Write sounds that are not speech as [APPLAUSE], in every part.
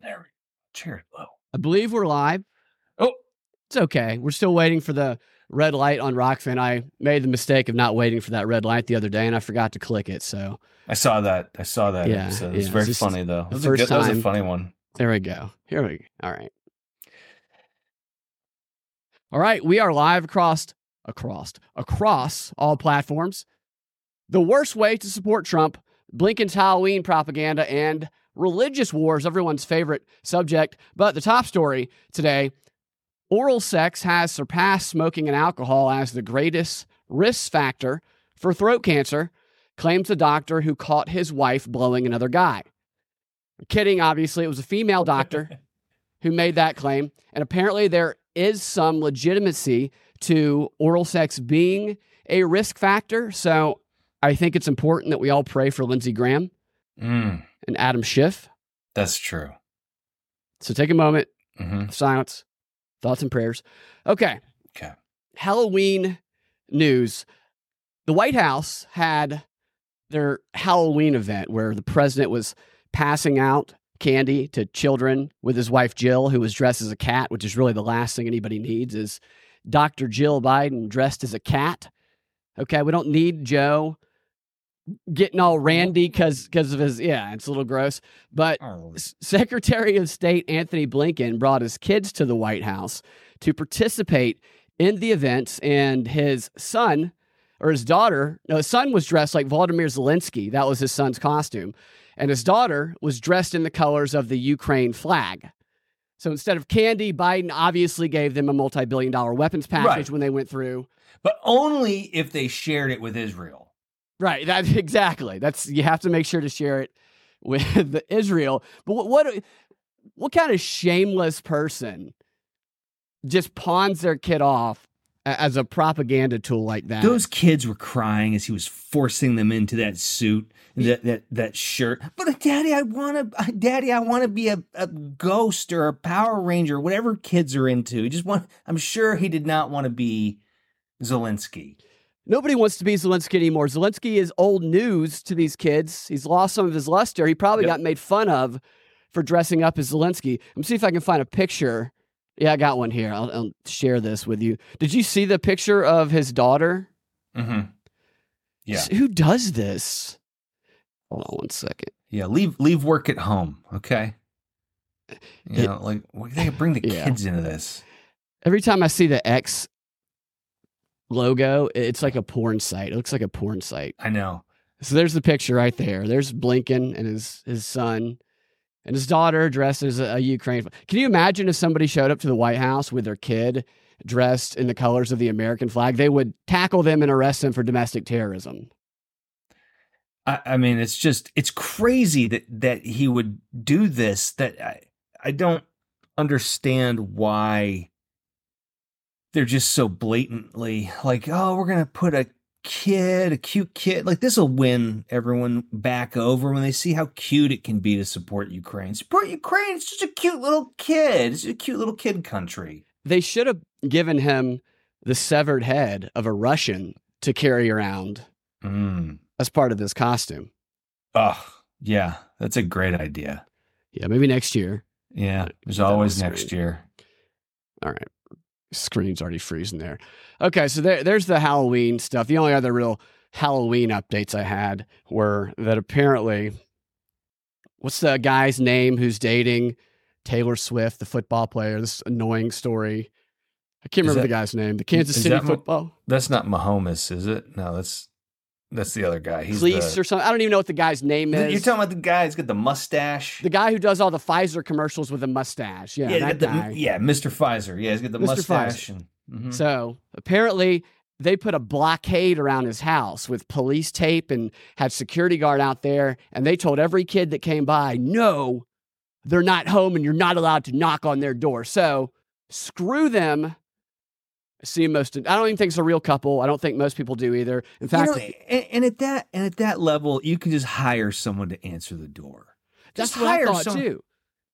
There we go. Cheer low. I believe we're live. Oh, It's okay. We're still waiting for the red light on Rokfin. I made the mistake of not waiting for that red light the other day, and I forgot to click it. So I saw that. I saw that Yeah, episode. It's yeah, very it's funny though. That was, a first good, that was a funny one. there we go. Here we go. All right. All right. We are live across, across, across all platforms. The worst way to support Trump, Blinken's Halloween propaganda, and religious wars, everyone's favorite subject. But the top story today oral sex has surpassed smoking and alcohol as the greatest risk factor for throat cancer, claims a doctor who caught his wife blowing another guy. kidding, obviously. It was a female doctor [LAUGHS] who made that claim. And apparently, there is some legitimacy to oral sex being a risk factor. So I think it's important that we all pray for Lindsey Graham Mm, and Adam Schiff. that's true. So take a moment, hmm silence, thoughts and prayers. Okay. Okay. Halloween news. The White House had their Halloween event where the president was passing out candy to children with his wife Jill, who was dressed as a cat, which is really the last thing anybody needs is Dr. Jill Biden dressed as a cat. Okay, we don't need Joe getting all randy because because of his yeah, it's a little gross. But Oh, Secretary of State Antony Blinken brought his kids to the White House to participate in the events, and his son or his daughter, no, his son was dressed like Vladimir Zelensky. That was his son's costume. And his daughter was dressed in the colors of the Ukraine flag. So instead of candy, Biden obviously gave them a multi billion dollar weapons package Right. when they went through. but only if they shared it with Israel. Right. That [LAUGHS] exactly. That's you have to make sure to share it with the [LAUGHS] Israel. But what what what kind of shameless person just pawns their kid off as a propaganda tool like that? Those kids were crying as he was forcing them into that suit, that that, that shirt. But uh, daddy, I want to, daddy, I want to be a, a ghost or a Power Ranger, whatever kids are into. He just want. I'm sure he did not want to be Zelensky. Nobody wants to be Zelensky anymore. Zelensky is old news to these kids. He's lost some of his luster. He probably Yep. got made fun of for dressing up as Zelensky. Let me see if I can find a picture. Yeah, I got one here. I'll, I'll share this with you. Did you see the picture of his daughter? Mm-hmm. Yeah, Who does this? Hold on one second. yeah. Leave leave work at home, okay? You It- know, like what they bring the Yeah. kids into this. Every time I see the X logo, it's like a porn site. It looks like a porn site. I know. So there's the picture right there. There's Blinken and his his son and his daughter dressed as a, a Ukraine. Can you imagine if somebody showed up to the White House with their kid dressed in the colors of the American flag? They would tackle them and arrest them for domestic terrorism. I, I mean, it's just it's crazy that that he would do this. That I I don't understand why they're just so blatantly like, oh, we're gonna put a kid, a cute kid, like this will win everyone back over when they see how cute it can be to support Ukraine. Support Ukraine. It's just a cute little kid. It's a cute little kid country. They should have given him the severed head of a Russian to carry around Mm. as part of this costume. Oh, yeah, that's a great idea. Yeah, maybe next year. Yeah, there's keep that on always next year. All right. Screen's already freezing there. Okay, so there, there's the Halloween stuff. The only other real Halloween updates I had were that apparently, what's the guy's name who's dating Taylor Swift, the football player? This annoying story. I can't Is remember that- the guy's name. The Kansas City that football. That's not Mahomes, is it? No, that's that's the other guy. He's Cleese the, or something. I don't even know what the guy's name is. You're talking about the guy who's got the mustache. the guy who does all the Pfizer commercials with a mustache. Yeah, yeah, that the- guy. yeah, Mr. Pfizer. Yeah, he's got the Mr. mustache. And, mhm. So apparently they put a blockade around his house with police tape and had security guard out there. And they told every kid that came by, no, they're not home and you're not allowed to knock on their door. So screw them. I see most, I don't even think it's a real couple. I don't think most people do either. In You fact, know, and, and at that and at that level, you can just hire someone to answer the door. that's Just what I hire thought some- too.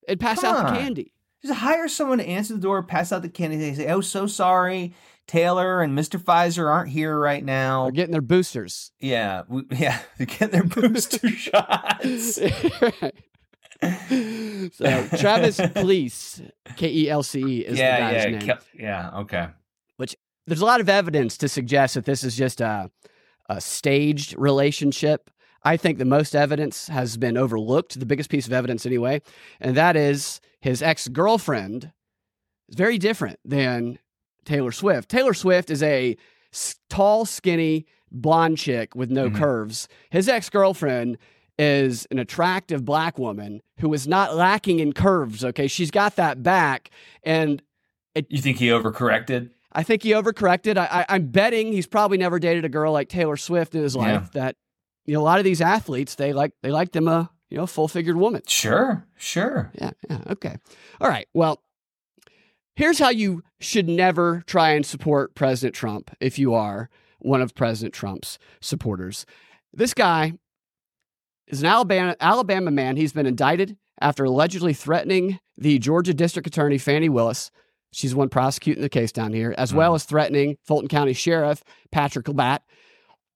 And pass Come out the candy. Just hire someone to answer the door, pass out the candy. They say, "Oh, so sorry, Taylor and Mr. Pfizer aren't here right now." They're getting their boosters. Yeah, we, [LAUGHS] yeah, they get their booster [LAUGHS] shots. [LAUGHS] So Travis Kelce, K E L C E, is yeah, the guy's yeah, name. Yeah. Okay. There's a lot of evidence to suggest that this is just a, a staged relationship. I think the most evidence has been overlooked, the biggest piece of evidence anyway, and that is his ex girlfriend is very different than Taylor Swift. Taylor Swift is a tall, skinny, blonde chick with no Mhm. curves. His ex girlfriend is an attractive black woman who is not lacking in curves. Okay. She's got that back. And You think he overcorrected? I think he overcorrected. I, I, I'm betting he's probably never dated a girl like Taylor Swift in his life. Yeah. That you know, a lot of these athletes they like they like them a you know full figured woman. Sure, sure. Yeah, yeah, okay, all right. Well, here's how you should never try and support President Trump if you are one of President Trump's supporters. This guy is an Alabama Alabama man. He's been indicted after allegedly threatening the Georgia District Attorney Fani Willis. She's the one prosecuting the case down here, as well as threatening Fulton County Sheriff Patrick Labat.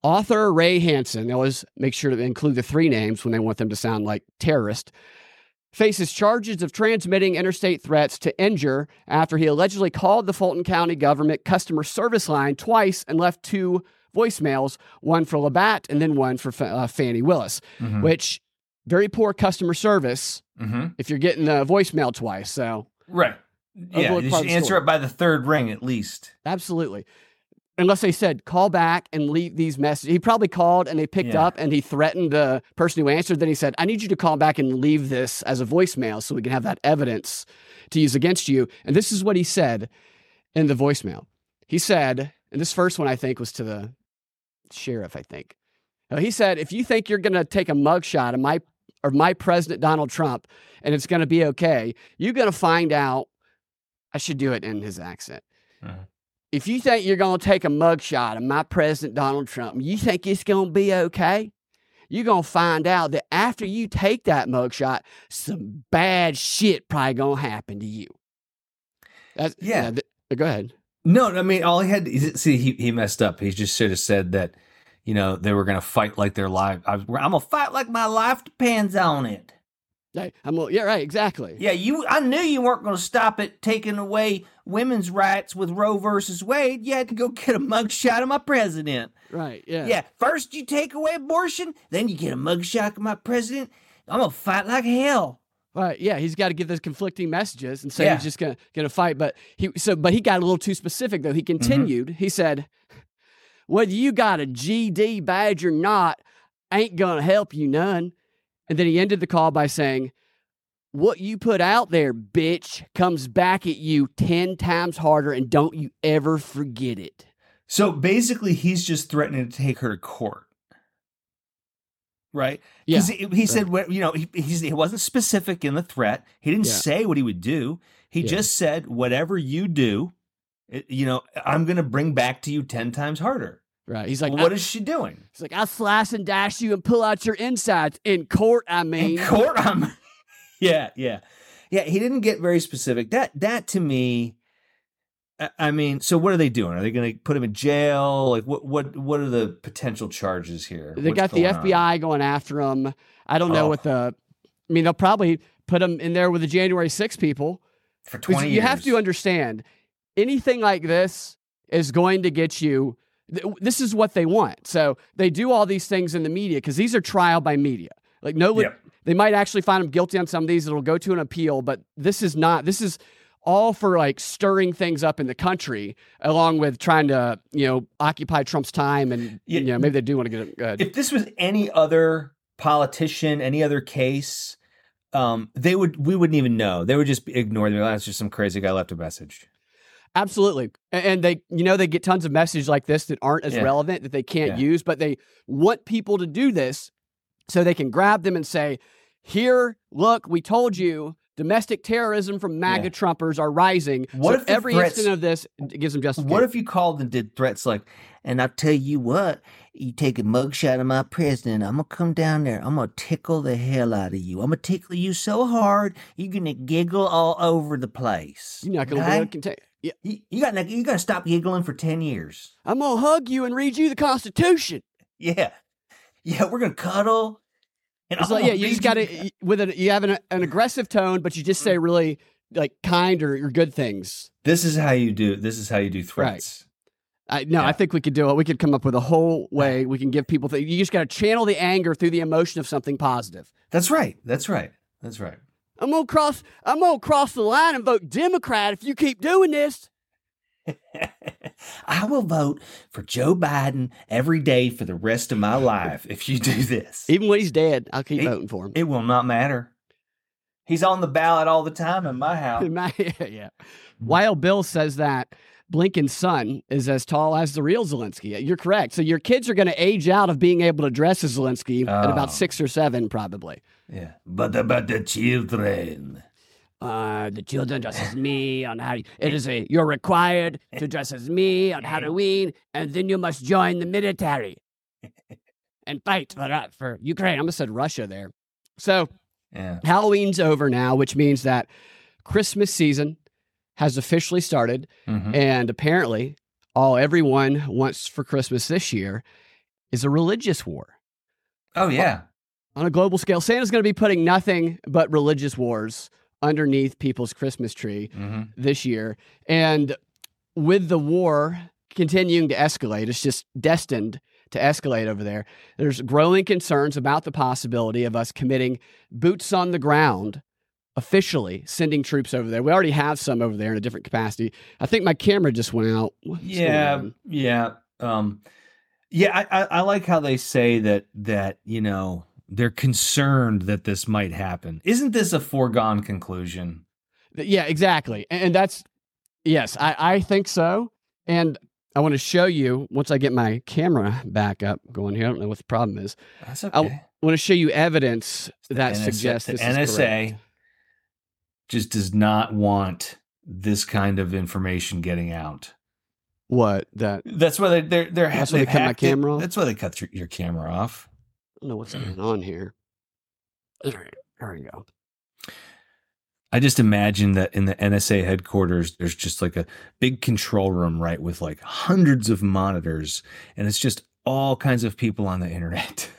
Arthur Ray Hanson, they always make sure to include the three names when they want them to sound like terrorist, faces charges of transmitting interstate threats to injure after he allegedly called the Fulton County government customer service line twice and left two voicemails, one for Labat and then one for uh, Fani Willis, Mhm. which very poor customer service Mhm. if you're getting the voicemail twice. So Right. Yeah, you should answer it by the third ring at least. Absolutely. Unless they said call back and leave these messages. He probably called and they picked Yeah. up and he threatened the person who answered. Then he said, I need you to call back and leave this as a voicemail so we can have that evidence to use against you. And this is what he said in the voicemail. He said, and this first one I think was to the sheriff, I think. Uh, he said, if you think you're going to take a mugshot of my or my president Donald Trump and it's going to be okay, you're going to find out. I should do it in his accent mm-hmm. if you think you're going to take a mugshot of my president Donald Trump, you think it's going to be okay? You're going to find out that after you take that mugshot, some bad shit probably going to happen to you. That's, Yeah. th- uh, go ahead. No, I mean, all he had to see, he, he messed up. He just should have said that, you know, they were going to fight like their life. I I'm going to fight like my life depends on it. Hey, I'm, a- yeah, right, exactly. Yeah, you. I knew you weren't going to stop at taking away women's rights with Roe versus Wade. You had to go get a mugshot of my president. Right, yeah. Yeah. first you take away abortion, then you get a mugshot of my president. I'm gonna fight like hell. Right, yeah, he's got to give those conflicting messages and say Yeah. he's just gonna gonna fight. But he so but he got a little too specific though. He mm-hmm. continued. He said, "Whether you got a GD badge or not, ain't gonna help you none." And then he ended the call by saying, "What you put out there, bitch, comes back at you ten times harder, and don't you ever forget it." So basically, he's just threatening to take her to court, right? Yeah, he, he said, what you know, he, he wasn't specific in the threat. He didn't Yeah. say what he would do. He Yeah. just said, whatever you do, you know, I'm going to bring back to you 10 times harder. Right. He's like, Well, what she doing? he's like, I'll slice and dash you and pull out your insides in court. I mean, In court, I'm. [LAUGHS] yeah, yeah, yeah. He didn't get very specific. That that to me, I, I mean, so what are they doing? Are they going to put him in jail? Like, what what what are the potential charges here? They What's got the going on? FBI going after him. I don't know Oh. what the. I mean, they'll probably put him in there with the January 6 people. for twenty. you have to understand, anything like this is going to get you. Th- This is what they want. So they do all these things in the media because these are trial by media. Like no, they might actually find them guilty on some of these. It'll go to an appeal, but this is not. This is all for like stirring things up in the country, along with trying to you know occupy Trump's time and Yeah. you know maybe they do want to get it good. if this was any other politician, any other case, um, they would we wouldn't even know. They would just ignore ignored. That's just some crazy guy left a message. Absolutely. And they, you know, they get tons of messages like this that aren't as Yeah. relevant that they can't Yeah. use, but they want people to do this so they can grab them and say, here, look, we told you domestic terrorism from MAGA Yeah. Trumpers are rising. What so if every threats- instant of this gives them justification? What if you called and did threats like, and I'll tell you what, you take a mugshot of my president, I'm gonna come down there, I'm gonna tickle the hell out of you. I'm gonna tickle you so hard, you're gonna giggle all over the place. You're not to be able to contain. Yeah, You, you got you got to stop giggling for ten years. I'm going to hug you and read you the Constitution. Yeah, yeah, we're gonna cuddle. And yeah, you just got to with a you have an, an aggressive tone, but you just say really like kind or, or good things. This is how you do. This is how you do threats. I, no, I think we could do it. We could come up with a whole way we can give people. Th- you just got to channel the anger through the emotion of something positive. That's right. That's right. That's right. I'm gonna cross. I'm gonna cross the line and vote Democrat if you keep doing this. [LAUGHS] I will vote for Joe Biden every day for the rest of my [LAUGHS] life if you do this. Even when he's dead, I'll keep It- voting for him. It will not matter. He's on the ballot all the time in my [LAUGHS] house. In my- yeah. Wild Bill says that Blinken's son is as tall as the real Zelensky. You're correct. So your kids are going to age out of being able to dress as Zelensky at Oh. about six or seven, probably. Yeah. But about the children. Uh, the children dress as me on how it is a you're required to dress as me on Halloween, and then you must join the military and fight for uh, for Ukraine. I almost said Russia there. So Yeah. Halloween's over now, which means that Christmas season has officially started, Mhm. and apparently, all everyone wants for Christmas this year is a religious war Oh yeah. on a global scale. Santa's going to be putting nothing but religious wars underneath people's Christmas tree hmm this year. And with the war continuing to escalate, it's just destined to escalate over there. There's growing concerns about the possibility of us committing boots on the ground, officially sending troops over there. We already have some over there in a different capacity. I think my camera just went out. What's Yeah. Yeah. Um. Yeah. I, I I like how they say that that you know they're concerned that this might happen. Isn't this a foregone conclusion? Yeah, exactly. And that's, yes, I, I think so. And I want to show you once I get my camera back up going here. I don't know what the problem is. That's I want to show you evidence that NSA suggests the this NSA is correct. Just does not want this kind of information getting out. What that? That's why they they're they're That's why they cut my it. camera off? That's why they cut your, your camera off. I don't know what's [CLEARS THROAT] going on here. All right, there we go. I just imagine that in the NSA headquarters, there's just like a big control room, right, with like hundreds of monitors, and it's just all kinds of people on the internet. [LAUGHS]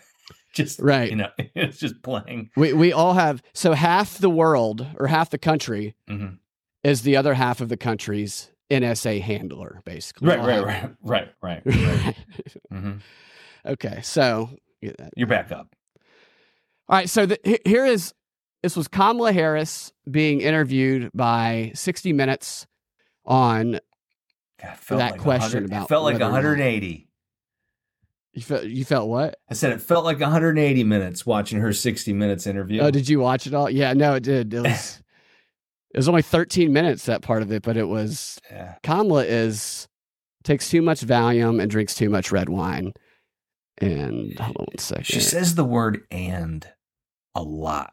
[LAUGHS] just Right. you know, [LAUGHS] it's just playing. We we all have so half the world or half the country Mhm. is the other half of the country's NSA handler, basically. Right, [LAUGHS] right, right, right, right, right. hmm okay, so. You're back up. All right, so the, here is this was Kamala Harris being interviewed by 60 Minutes on God, felt that like question about it felt like whether or not- 180. You felt you felt what? I said it felt like 180 minutes watching her 60 minutes interview. Oh, did you watch it all? Yeah, no, it did. It was [LAUGHS] it was only 13 minutes that part of it, but it was yeah. Kamala is takes too much Valium and drinks too much red wine. And hold on one second. She says the word and a lot.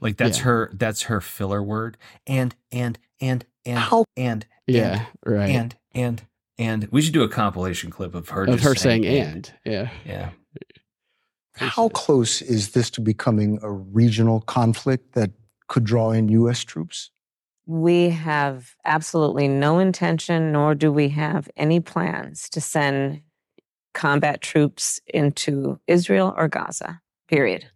Like that's Yeah. her that's her filler word. And and and and How- and yeah, right. and and and we should do a compilation clip of her of just her saying and. Yeah. Yeah. How close is this to becoming a regional conflict that could draw in U.S. troops? We have absolutely no intention, nor do we have any plans to send combat troops into Israel or Gaza, period.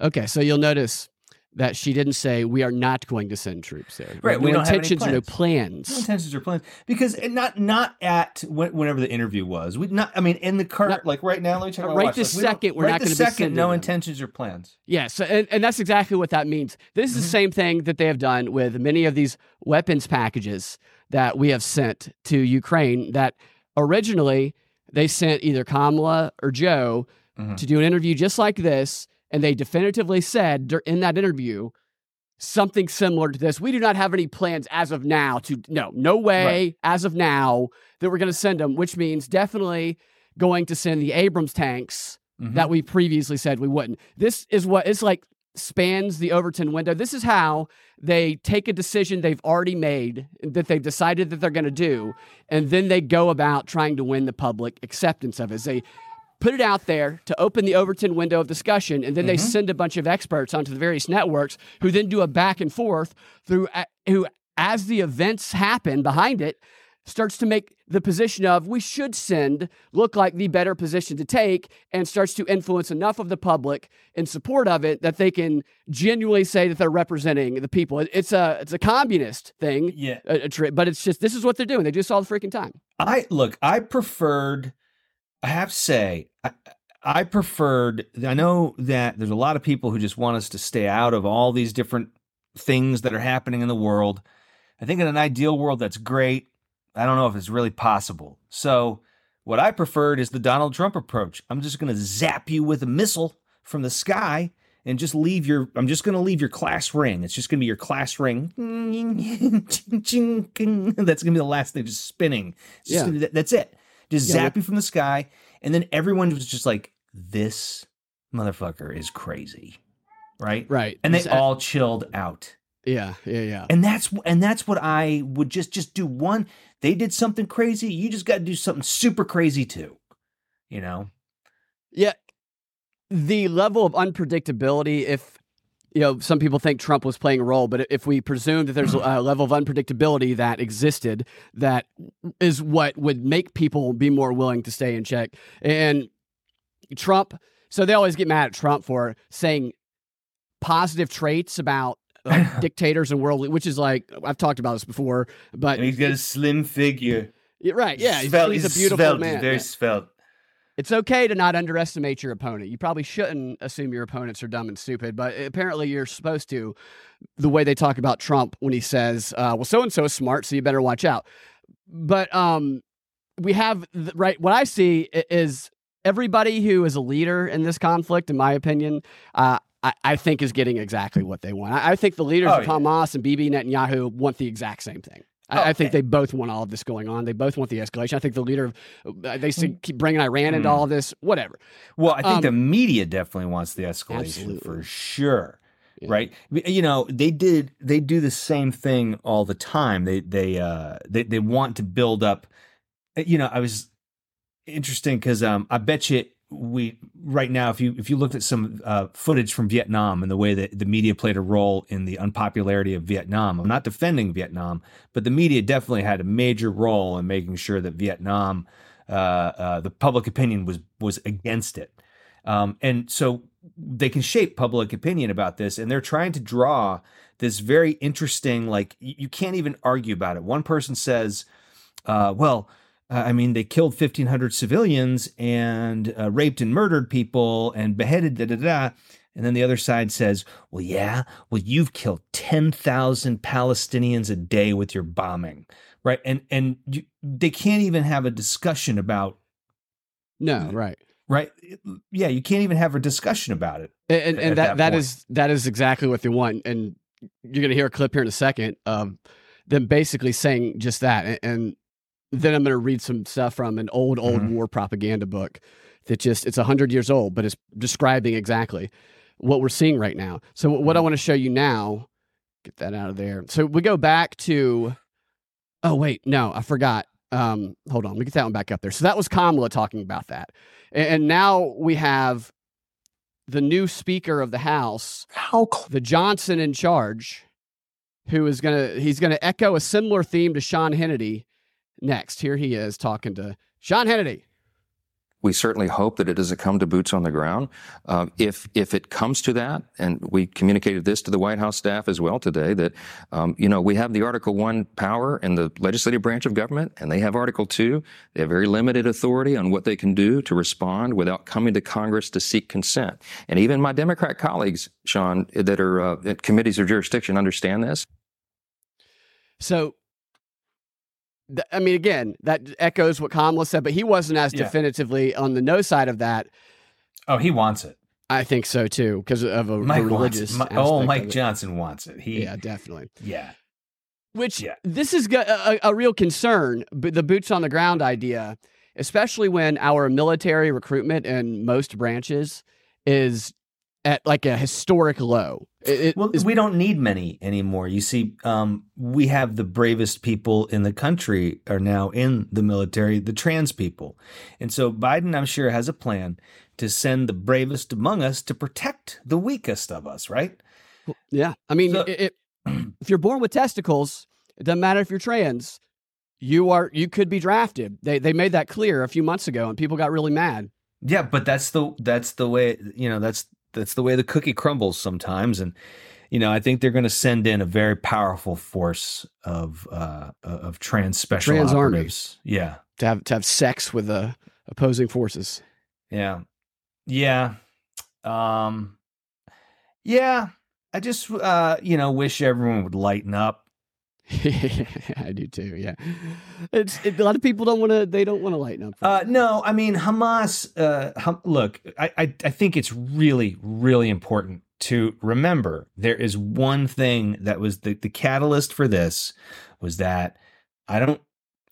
Okay, so you'll notice that she didn't say we are not going to send troops there. Right, No we don't have any intentions or no plans. No intentions or plans because not not at when, whenever the interview was. We not. I mean, in the current Not- like right now. Let me check. right watch. this Like, second, we're right not gonna be second. No them. intentions or plans. Yes, and, and that's exactly what that means. This is the Mhm. same thing that they have done with many of these weapons packages that we have sent to Ukraine. That originally they sent either Kamala or Joe Mhm. to do an interview just like this, and they definitively said in that interview something similar to this. We do not have any plans as of now to no, no way as of now that we're going to send them, which means definitely going to send the Abrams tanks Mhm. that we previously said we wouldn't. This is what it's like spans the Overton window. This is how they take a decision they've already made that they've decided that they're going to do, and then they go about trying to win the public acceptance of it. They put it out there to open the Overton window of discussion, and then they Mhm. send a bunch of experts onto the various networks who then do a back and forth through who as the events happen behind it starts to make the position of we should send look like the better position to take and starts to influence enough of the public in support of it that they can genuinely say that they're representing the people. It's a it's a communist thing, Yeah. a, a tri- but it's just this is what they're doing. They do this all the freaking time. I look, I preferred, I have to say, I, I preferred, I know that there's a lot of people who just want us to stay out of all these different things that are happening in the world. I think in an ideal world, that's great. I don't know if it's really possible. So, what I preferred is the Donald Trump approach. I'm just going to zap you with a missile from the sky and just leave your I'm just going to leave your class ring. It's just going to be your class ring. [LAUGHS] That's going to be the last thing just spinning. Just Yeah. be that's it. Just Yeah, zap you from the sky and then everyone was just like this motherfucker is crazy. Right? Right. And they all chilled out. yeah, yeah, yeah. And that's and that's what I would just just do one. They did something crazy, you just got to do something super crazy too. You know? Yeah. The level of unpredictability, if you know, some people think Trump was playing a role, but if we presume that there's a [CLEARS THROAT] level of unpredictability that existed, that is what would make people be more willing to stay in check. And Trump, so they always get mad at Trump for saying positive traits about uh, like, [LAUGHS] dictators and world, which is like I've talked about this before, but And he's got a slim figure. Yeah, right, yeah, he's, Svelte- he's a beautiful svelte, man. He's very yeah. svelte. It's okay to not underestimate your opponent. You probably shouldn't assume your opponents are dumb and stupid, but apparently you're supposed to. The way they talk about Trump when he says, uh, "Well, so and so is smart, so you better watch out." But um, we have th- right. What I see is everybody who is a leader in this conflict, in my opinion, uh, I, I think is getting exactly what they want. I, I think the leaders Oh, of Hamas and Bibi Netanyahu want the exact same thing. I, Oh, I think they both want all of this going on. They both want the escalation. I think the leader of uh, they see, keep bringing Iran into Mm. all of this. Whatever. Well, I think Um, the media definitely wants the escalation Absolutely. for sure. Yeah. Right? You know, they did they do the same thing all the time. They they uh they they want to build up you know, I was interesting cuz um I bet you we right now if you if you looked at some uh footage from Vietnam and the way that the media played a role in the unpopularity of Vietnam. I'm not defending Vietnam, but the media definitely had a major role in making sure that Vietnam uh, uh, the public opinion was was against it. Um, and so they can shape public opinion about this, and they're trying to draw this very interesting, like you, can't even argue about it. One person says, uh, "Well, uh, I mean, they killed fifteen hundred civilians and uh, raped and murdered people and beheaded da da da." And then the other side says, "Well, yeah, well, you've killed ten thousand Palestinians a day with your bombing." Right, and and you, they can't even have a discussion about No, right. right? Yeah, you can't even have a discussion about it. And and, and that that that is that is exactly what they want. And you're gonna hear a clip here in a second of them basically saying just that. And, and then I'm gonna read some stuff from an old old Mhm. war propaganda book that just it's hundred years old, but it's describing exactly what we're seeing right now. So what I Mm-hmm. want to show you now, get that out of there. So we go back to. Oh wait, no, I forgot. Um, hold on, me get that one back up there. So that was Kamala talking about that, and, and now we have the new Speaker of the House, How the Johnson in charge, who is gonna he's gonna echo a similar theme to Sean Hannity. Next, here he is talking to Sean Hannity. we certainly hope that it doesn't come to boots on the ground. Uh, if if it comes to that, and we communicated this to the White House staff as well today, that um, you know we have the Article One power in the legislative branch of government, and they have Article Two. They have very limited authority on what they can do to respond without coming to Congress to seek consent. And even my Democrat colleagues, Sean, that are uh, at committees of jurisdiction, understand this. So, th- I mean, again, that echoes what Kamala said, but he wasn't as Yeah. definitively on the no side of that. Oh, he wants it. I think so too, because of a, Mike religious. Oh, Mike. Johnson wants it. He, Yeah, definitely. yeah. Which Yeah. this is a, a real concern, but the boots on the ground idea, especially when our military recruitment in most branches is at like a historic low. It, it Well, is- we don't need many anymore. You see, um, we have the bravest people in the country are now in the military, the trans people. And so Biden, I'm sure, has a plan to send the bravest among us to protect the weakest of us, right? yeah, I mean, So- it, it, if you're born with testicles, it doesn't matter if you're trans. you are you could be drafted. They they made that clear a few months ago, and people got really mad. Yeah, but that's the that's the way you know that's that's the way the cookie crumbles sometimes, and you know I think they're going to send in a very powerful force of uh of trans special Trans army. Yeah, To have to have sex with the opposing forces. yeah, yeah, um, yeah. I just uh you know wish everyone would lighten up. [LAUGHS] I do too. Yeah, it's it, a lot of people don't want to. They don't want to lighten up. Uh, no, I mean Hamas. Uh, hum, look, I, I I think it's really really important to remember there is one thing that was the the catalyst for this was that I don't.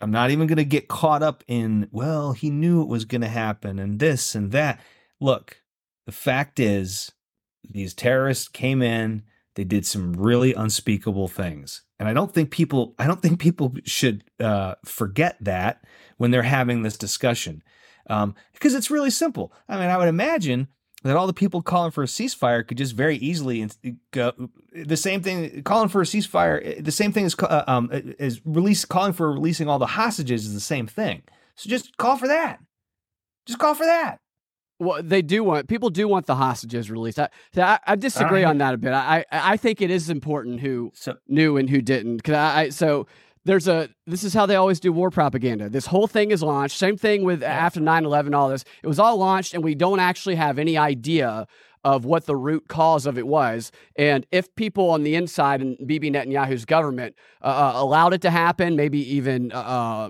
I'm not even going to get caught up in well he knew it was going to happen and this and that. Look, the fact is these terrorists came in. They did some really unspeakable things, and I don't think people. I don't think people should uh, forget that when they're having this discussion um, because it's really simple. I mean, I would imagine that all the people calling for a ceasefire could just very easily go the same thing. Calling for a ceasefire, the same thing as uh, um, as release calling for releasing all the hostages is the same thing. So just call for that. Just call for that. Well, they do want people do want the hostages released. I, I, I disagree on that a bit. I, I think it is important who So knew and who didn't. Cause I, I so there's a this is how they always do war propaganda. This whole thing is launched. Same thing with after 9/11 all this. It was all launched and we don't actually have any idea of what the root cause of it was. And if people on the inside in Bibi Netanyahu's government uh, uh, allowed it to happen, maybe even uh, uh,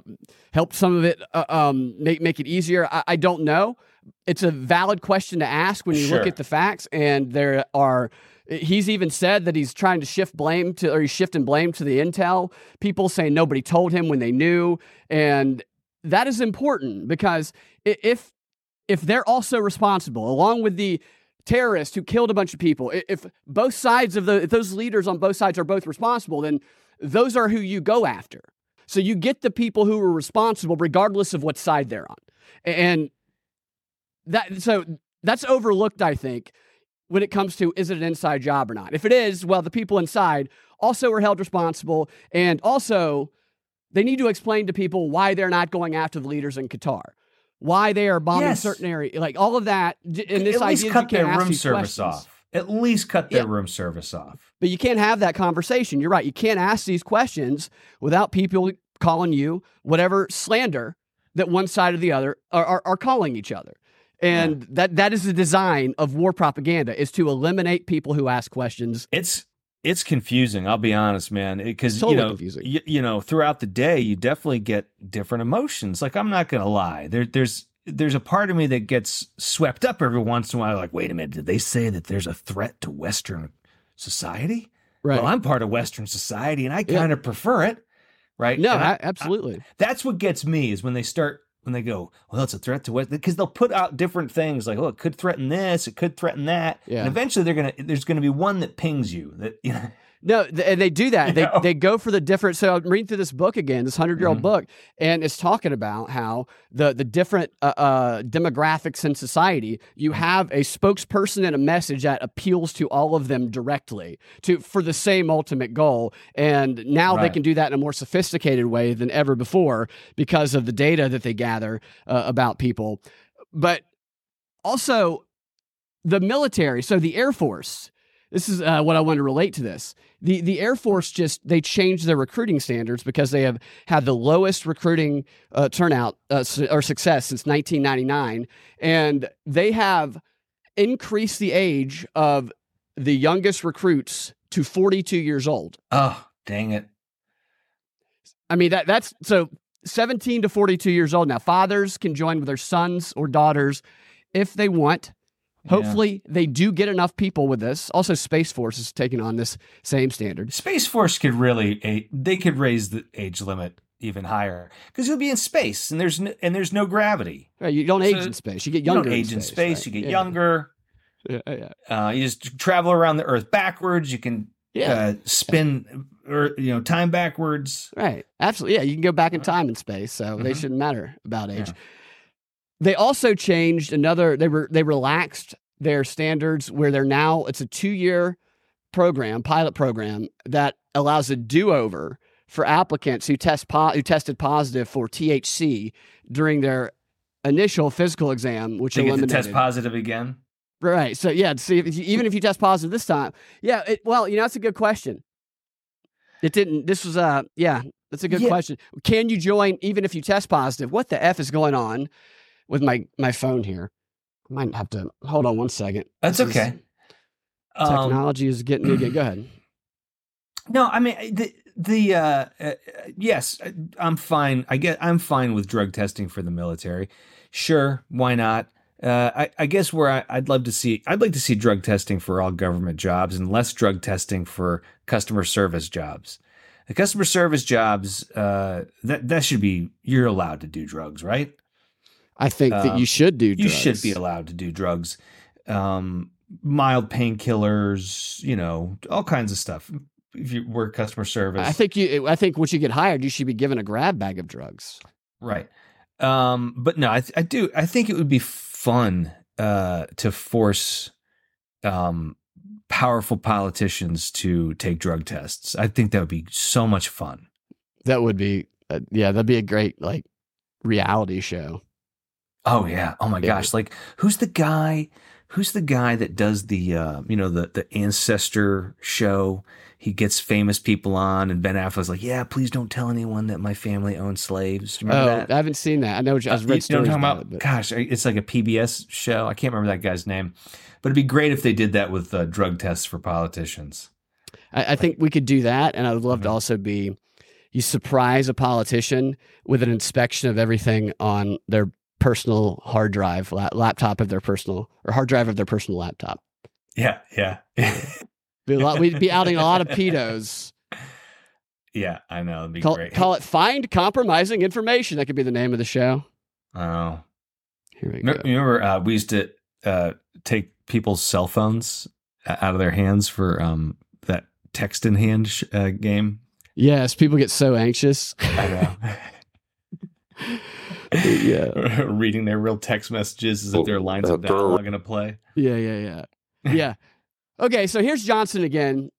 helped some of it uh, um, make make it easier, I, I don't know. It's a valid question to ask when you look at the facts, and there are. He's even said that he's trying to shift blame to, or he's shifting blame to the intel people, saying nobody told him when they knew, and that is important because if if they're also responsible, along with the terrorist who killed a bunch of people, if both sides of the those leaders on both sides are both responsible, then those are who you go after. So you get the people who are responsible, regardless of what side they're on, and that so that's overlooked, I think, when it comes to is it an inside job or not. If it is, well, the people inside also are held responsible, and also they need to explain to people why they're not going after the leaders in Qatar, why they are bombing Yes. certain areas, like all of that. And this at least idea cut their room service questions. off. At least cut their Yeah. room service off. But you can't have that conversation. You're right. You can't ask these questions without people calling you whatever slander that one side or the other are, are, are calling each other. And that that is the design of war propaganda is to eliminate people who ask questions. It's it's confusing. I'll be honest, man, because Totally you know, confusing. y- you know, throughout the day, you definitely get different emotions. Like I'm not gonna lie, there, there's there's a part of me that gets swept up every once in a while. Like, wait a minute, did they say that there's a threat to Western society? Right. Well, I'm part of Western society, and I kind of prefer it. Right? no, I- absolutely. that's what gets me is when they start when they go, oh, well, it's a threat to West because they'll put out different things like, oh, it could threaten this, it could threaten that, Yeah. and eventually they're gonna there's gonna be one that pings you that you know. No, th- and they do that. [LAUGHS] They know? they go for the different. So I'm reading through this book again, this hundred year old Mhm. book, and it's talking about how the the different uh, uh, demographics in society. You have a spokesperson and a message that appeals to all of them directly to for the same ultimate goal. And now they can do that in a more sophisticated way than ever before because of the data that they gather uh, about people. But also the military. So the Air Force. This is uh, what I want to relate to this. The the Air Force just they changed their recruiting standards because they have had the lowest recruiting uh, turnout uh, or success since 1999, and they have increased the age of the youngest recruits to 42 years old. Oh, dang it. I mean that that's so 17 to 42 years old now. Fathers can join with their sons or daughters if they want. Yeah. Hopefully, they do get enough people with this. Also, Space Force is taking on this same standard. Space Force could really they could raise the age limit even higher because you'll be in space and there's no, and there's no gravity. Right, you don't age in space; you get You younger. don't age in space. right? You get Yeah. younger. Yeah, yeah, Uh, you just travel around the Earth backwards. You can yeah. uh, spin or you know time backwards. right. Absolutely, yeah. You can go back in time in space, so they Mhm. shouldn't matter about age. They also changed another. They were they relaxed their standards where they're now it's a two year program, pilot program that allows a do over for applicants who test po- who tested positive for THC during their initial physical exam, which They eliminated. test positive again. Right. So yeah, see if you, even if you test positive this time, yeah. It, well, you know that's a good question. It didn't. This was uh yeah. That's a good Yeah. question. Can you join even if you test positive? What the f is going on with my my phone here? I might have to hold on one second. That's This is- okay. Um, Technology is getting me again. Go ahead. [CLEARS THROAT] No, I mean the the uh, uh, yes, I'm fine. I get I'm fine with drug testing for the military. Sure, why not? Uh, I, I guess where I, I'd love to see I'd like to see drug testing for all government jobs and less drug testing for customer service jobs. The customer service jobs uh, that that should be you're allowed to do drugs, right? I think that Um, you should do. You should be allowed to do drugs, um, mild painkillers, you know, all kinds of stuff. If you work customer service, I think you. I think once you get hired, you should be given a grab bag of drugs. Right. Um, but no, I, th- I do. I think it would be fun uh, to force um, powerful politicians to take drug tests. I think that would be so much fun. That would be. Uh, yeah, that'd be a great like reality show. Oh yeah. Oh my Yeah. gosh. Like, who's the guy? Who's the guy that does the uh, you know the the ancestor show? He gets famous people on, and Ben Affleck's like, "Yeah, please don't tell anyone that my family owned slaves." Oh, that? I haven't seen that. I know. I was Uh, read you know what stories I'm talking about, about? it, Gosh, it's like a PBS show. I can't remember that guy's name, but it'd be great if they did that with uh, drug tests for politicians. I, I think we could do that, and I would love to Mhm. also be you surprise a politician with an inspection of everything on their personal hard drive, la- laptop of their personal or hard drive of their personal laptop. Yeah, yeah, [LAUGHS] Be lot, we'd be outing a lot of pedos. [LAUGHS] yeah. I know. It'd be Call, great. call it "Find Compromising Information." That could be the name of the show. Oh, Here we go. remember, remember uh, we used to uh, take people's cell phones uh, out of their hands for um, that text in hand sh- uh, game. Yes, people get so anxious. I know. [LAUGHS] yeah, [LAUGHS] reading their real text messages as if they're lines Uh, of dialogue in a play. yeah, yeah, yeah, [LAUGHS] yeah. Okay, so here's Johnson again.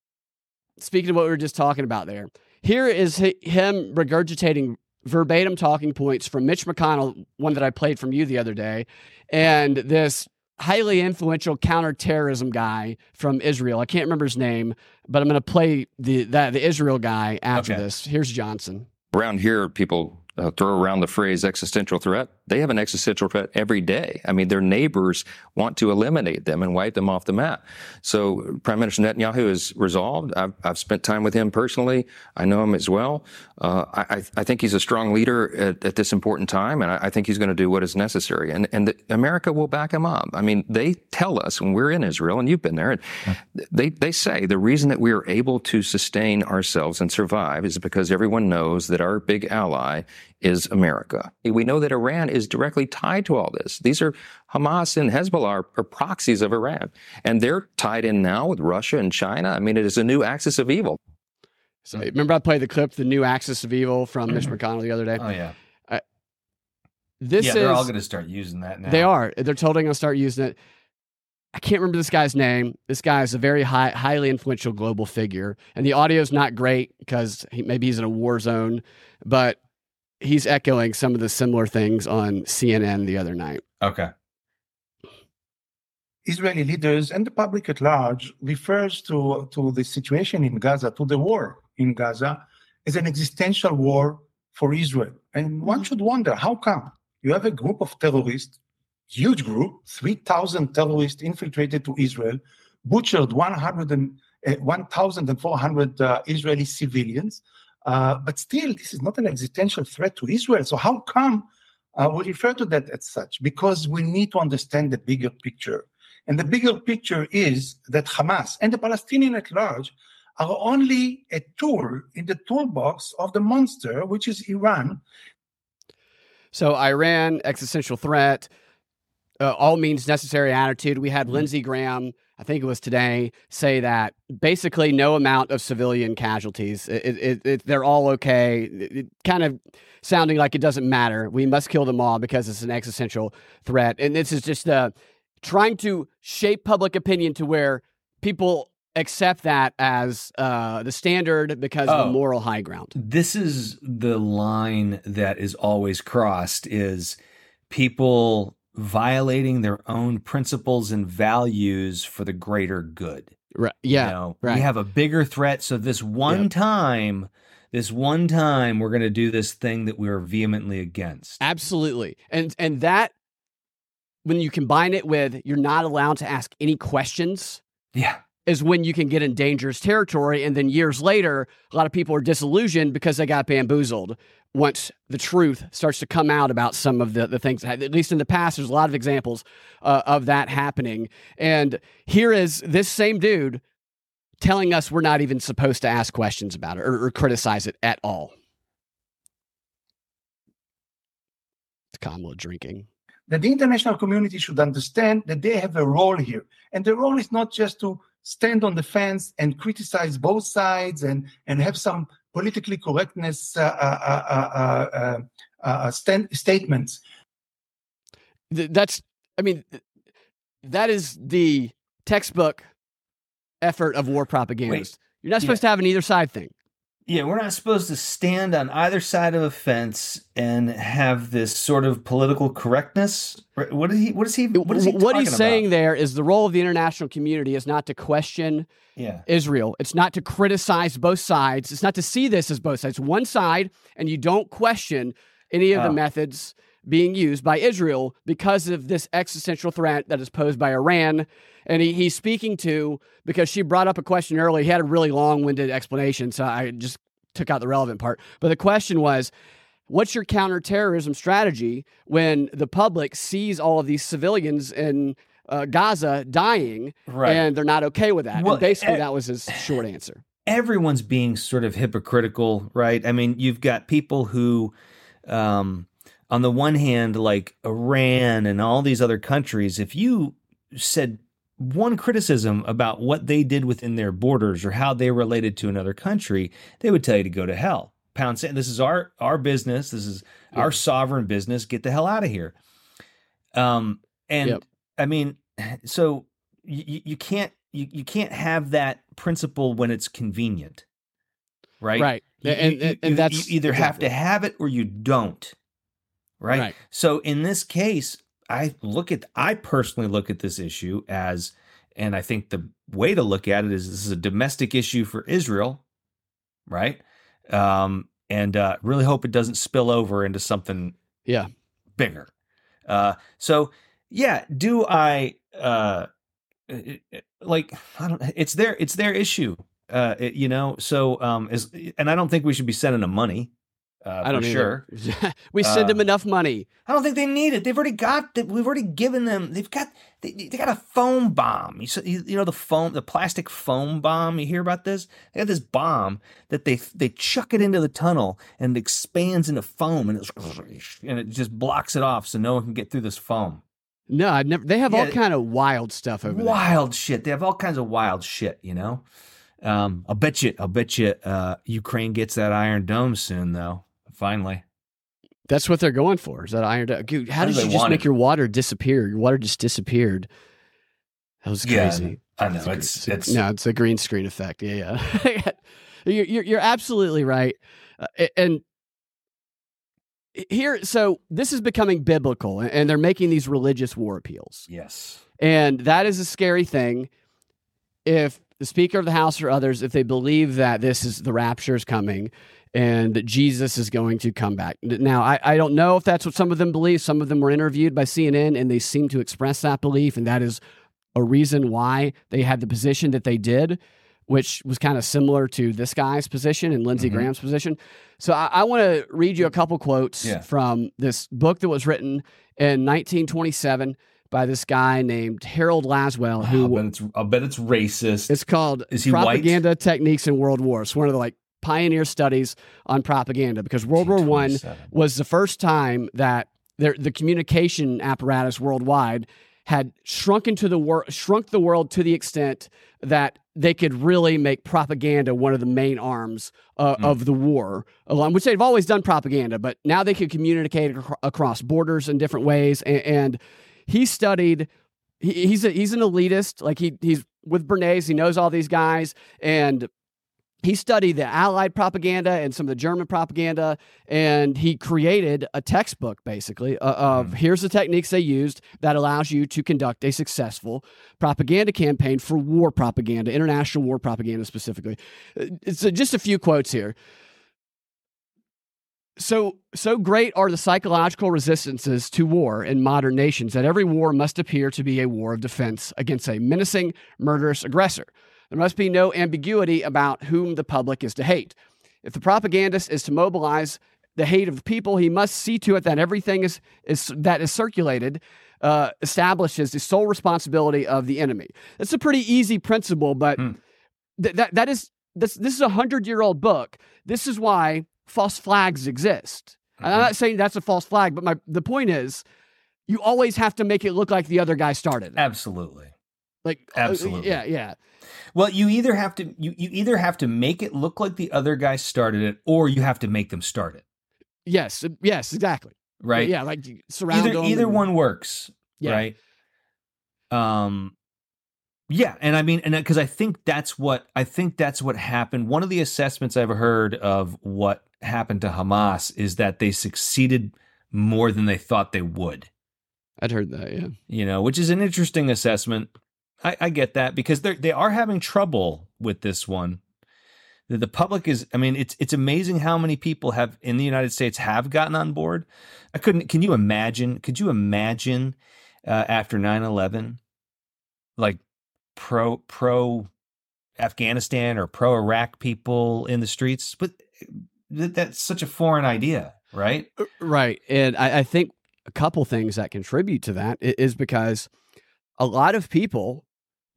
Speaking of what we were just talking about there, here is hi- him regurgitating verbatim talking points from Mitch McConnell, one that I played from you the other day, and this highly influential counterterrorism guy from Israel. I can't remember his name, but I'm going to play the that the Israel guy after Okay. this. Here's Johnson. Around here, people uh, throw around the phrase existential threat. They have an existential threat every day. I mean, their neighbors want to eliminate them and wipe them off the map. So Prime Minister Netanyahu is resolved. I've, I've spent time with him personally. I know him as well. Uh, I, I- think he's a strong leader at, at this important time, and I, I think he's going to do what is necessary. And, and the, America will back him up. I mean, they tell us when we're in Israel, and you've been there, and they, they say the reason that we are able to sustain ourselves and survive is because everyone knows that our big ally is America. We know that Iran is directly tied to all this. These are Hamas and Hezbollah are, are proxies of Iran, and they're tied in now with Russia and China. I mean, it is a new axis of evil. So remember, I played the clip, the new Axis of Evil from Mitch mm-hmm. McConnell the other day. Oh yeah, uh, This yeah. is They're all going to start using that now. They are. They're totally going to start using it. I can't remember this guy's name. This guy is a very high, highly influential global figure, and the audio is not great because he, maybe he's in a war zone, but he's echoing some of the similar things on CNN the other night. Okay. Israeli leaders and the public at large refers to, to the situation in Gaza, to the war in Gaza, as an existential war for Israel. And one should wonder how come you have a group of terrorists, huge group, 3,000 terrorists infiltrated to Israel, butchered 100 and, uh, 1,400 uh, Israeli civilians. Uh, but still, this is not an existential threat to Israel. So, how come uh, we refer to that as such? Because we need to understand the bigger picture. And the bigger picture is that Hamas and the Palestinian at large are only a tool in the toolbox of the monster, which is Iran. So Iran, existential threat, uh, all means necessary attitude. We had Lindsey Graham, I think it was today, say that basically no amount of civilian casualties. It, it, it, they're all okay. Kind of sounding like it doesn't matter. We must kill them all because it's an existential threat. And this is just uh, trying to shape public opinion to where people accept that as uh, the standard because of Oh. the moral high ground. this is the line that is always crossed is people violating their own principles and values for the greater good. Right. You Yeah. know, right. We have a bigger threat. So this one Yep. time, this one time, we're going to do this thing that we are vehemently against. Absolutely. And and that when you combine it with you're not allowed to ask any questions Yeah. is when you can get in dangerous territory and then years later a lot of people are disillusioned because they got bamboozled once the truth starts to come out about some of the, the things at least in the past there's a lot of examples uh, of that happening. And here is this same dude telling us we're not even supposed to ask questions about it or, or criticize it at all. It's Kamala drinking. That the international community should understand that they have a role here. And the role is not just to stand on the fence and criticize both sides and, and have some politically correctness uh, uh, uh, uh, uh, uh, stand, statements. That's i mean that is the textbook effort of war propagandist. You're not supposed to have an either side thing Yeah, we're not supposed to stand on either side of a fence and have this sort of political correctness. What is he? What is he? What is he? what he's saying about? there is the role of the international community is not to question Yeah. Israel. It's not to criticize both sides. It's not to see this as both sides. One side, and you don't question any of the Oh. methods being used by Israel because of this existential threat that is posed by Iran. And he, he's speaking to, because she brought up a question earlier, he had a really long winded explanation. So I just took out the relevant part. But the question was, What's your counterterrorism strategy when the public sees all of these civilians in uh, Gaza dying Right. and they're not okay with that? Well, and basically, eh, that was his short answer. everyone's being sort of hypocritical, right? I mean, you've got people who, um, on the one hand, like Iran and all these other countries, if you said one criticism about what they did within their borders or how they related to another country, they would tell you to go to hell. Pound sand. This is our our business. This is our sovereign business. Get the hell out of here. Um, and Yep. I mean, so you, you can't you, you can't have that principle when it's convenient, right? Right. You, And- and- and that's you either have to have it or you don't, right? Right. So in this case, I look at I personally look at this issue as, and I think the way to look at it is this is a domestic issue for Israel, right? Um, and uh, really hope it doesn't spill over into something Yeah. bigger. Uh, so yeah, do I uh, like I don't? It's their it's their issue, uh, it- you know. So um, is and I don't think we should be sending them money. Uh, I don't for sure. [LAUGHS] we send them Uh, enough money. I don't think they need it. They've already got. the- We've already given them. They've got. They, they got a foam bomb. You, you you know the foam, the plastic foam bomb. You hear about this? They got this bomb that they they chuck it into the tunnel and it expands into foam and it's and it just blocks it off so no one can get through this foam. No, I've never. They have all kind of wild stuff over there. Wild shit. They have all kinds of wild shit. You know. Um, I'll bet you. I'll bet you. Uh, Ukraine gets that Iron Dome soon, though. Finally. That's what they're going for. Is that iron? Dude, how did you just make it? your water disappear? Your water just disappeared. That was Yeah, crazy. I know. It's, a- It's- it's- no, it's a green screen effect. Yeah, yeah. [LAUGHS] you're, you're you're absolutely right. Uh, and here, so this is becoming biblical, and they're making these religious war appeals. Yes. And that is a scary thing. If the Speaker of the House or others, if they believe that this is the rapture is coming and that Jesus is going to come back. Now, I, I don't know if that's what some of them believe. Some of them were interviewed by CNN and they seem to express that belief. And that is a reason why they had the position that they did, which was kind of similar to this guy's position and Lindsey Mhm. Graham's position. So I, I want to read you a couple quotes Yeah. from this book that was written in 1927 by this guy named Harold Lasswell, who bet it's, I'll bet it's racist. it's called Is he white? Propaganda Techniques in World War. It's one of the like pioneer studies on propaganda because World War One was the first time that there, the communication apparatus worldwide had shrunk into the wor- shrunk the world to the extent that they could really make propaganda one of the main arms uh, Mm. of the war, along which they've always done propaganda, but now they could communicate ac- across borders in different ways. And, and he studied. He, he's a, he's an elitist. Like he he's with Bernays. He knows all these guys, and he studied the Allied propaganda and some of the German propaganda, and he created a textbook basically uh, of mm. here's the techniques they used that allows you to conduct a successful propaganda campaign for war propaganda, international war propaganda specifically. Uh, it's just a few quotes here. So, so great are the psychological resistances to war in modern nations that every war must appear to be a war of defense against a menacing, murderous aggressor. There must be no ambiguity about whom the public is to hate. If the propagandist is to mobilize the hate of the people, he must see to it that everything is, is that is circulated uh, establishes the sole responsibility of the enemy. That's a pretty easy principle, but mm. th- that that is this this is a hundred year old book. This is why false flags exist. Mm-hmm. I'm not saying that's a false flag, but my the point is, you always have to make it look like the other guy started. Absolutely. Like absolutely. Uh, yeah, yeah. Well, you either have to you, you either have to make it look like the other guy started it, or you have to make them start it. Yes, uh, yes, exactly. Right. Yeah, like surround either either and, one works. Yeah. Right. Um. Yeah, and I mean, and because I think that's what I think that's what happened. One of the assessments I've heard of what happened to Hamas is that they succeeded more than they thought they would. I'd heard that, yeah. You know, which is an interesting assessment. I, I get that because they they are having trouble with this one. The, the public is. I mean, it's it's amazing how many people have in the United States have gotten on board. I couldn't. Can you imagine? Could you imagine uh, after 9-11, like pro pro Afghanistan or pro Iraq people in the streets? But that's such a foreign idea, right? Uh, right, and I, I think a couple things that contribute to that is because a lot of people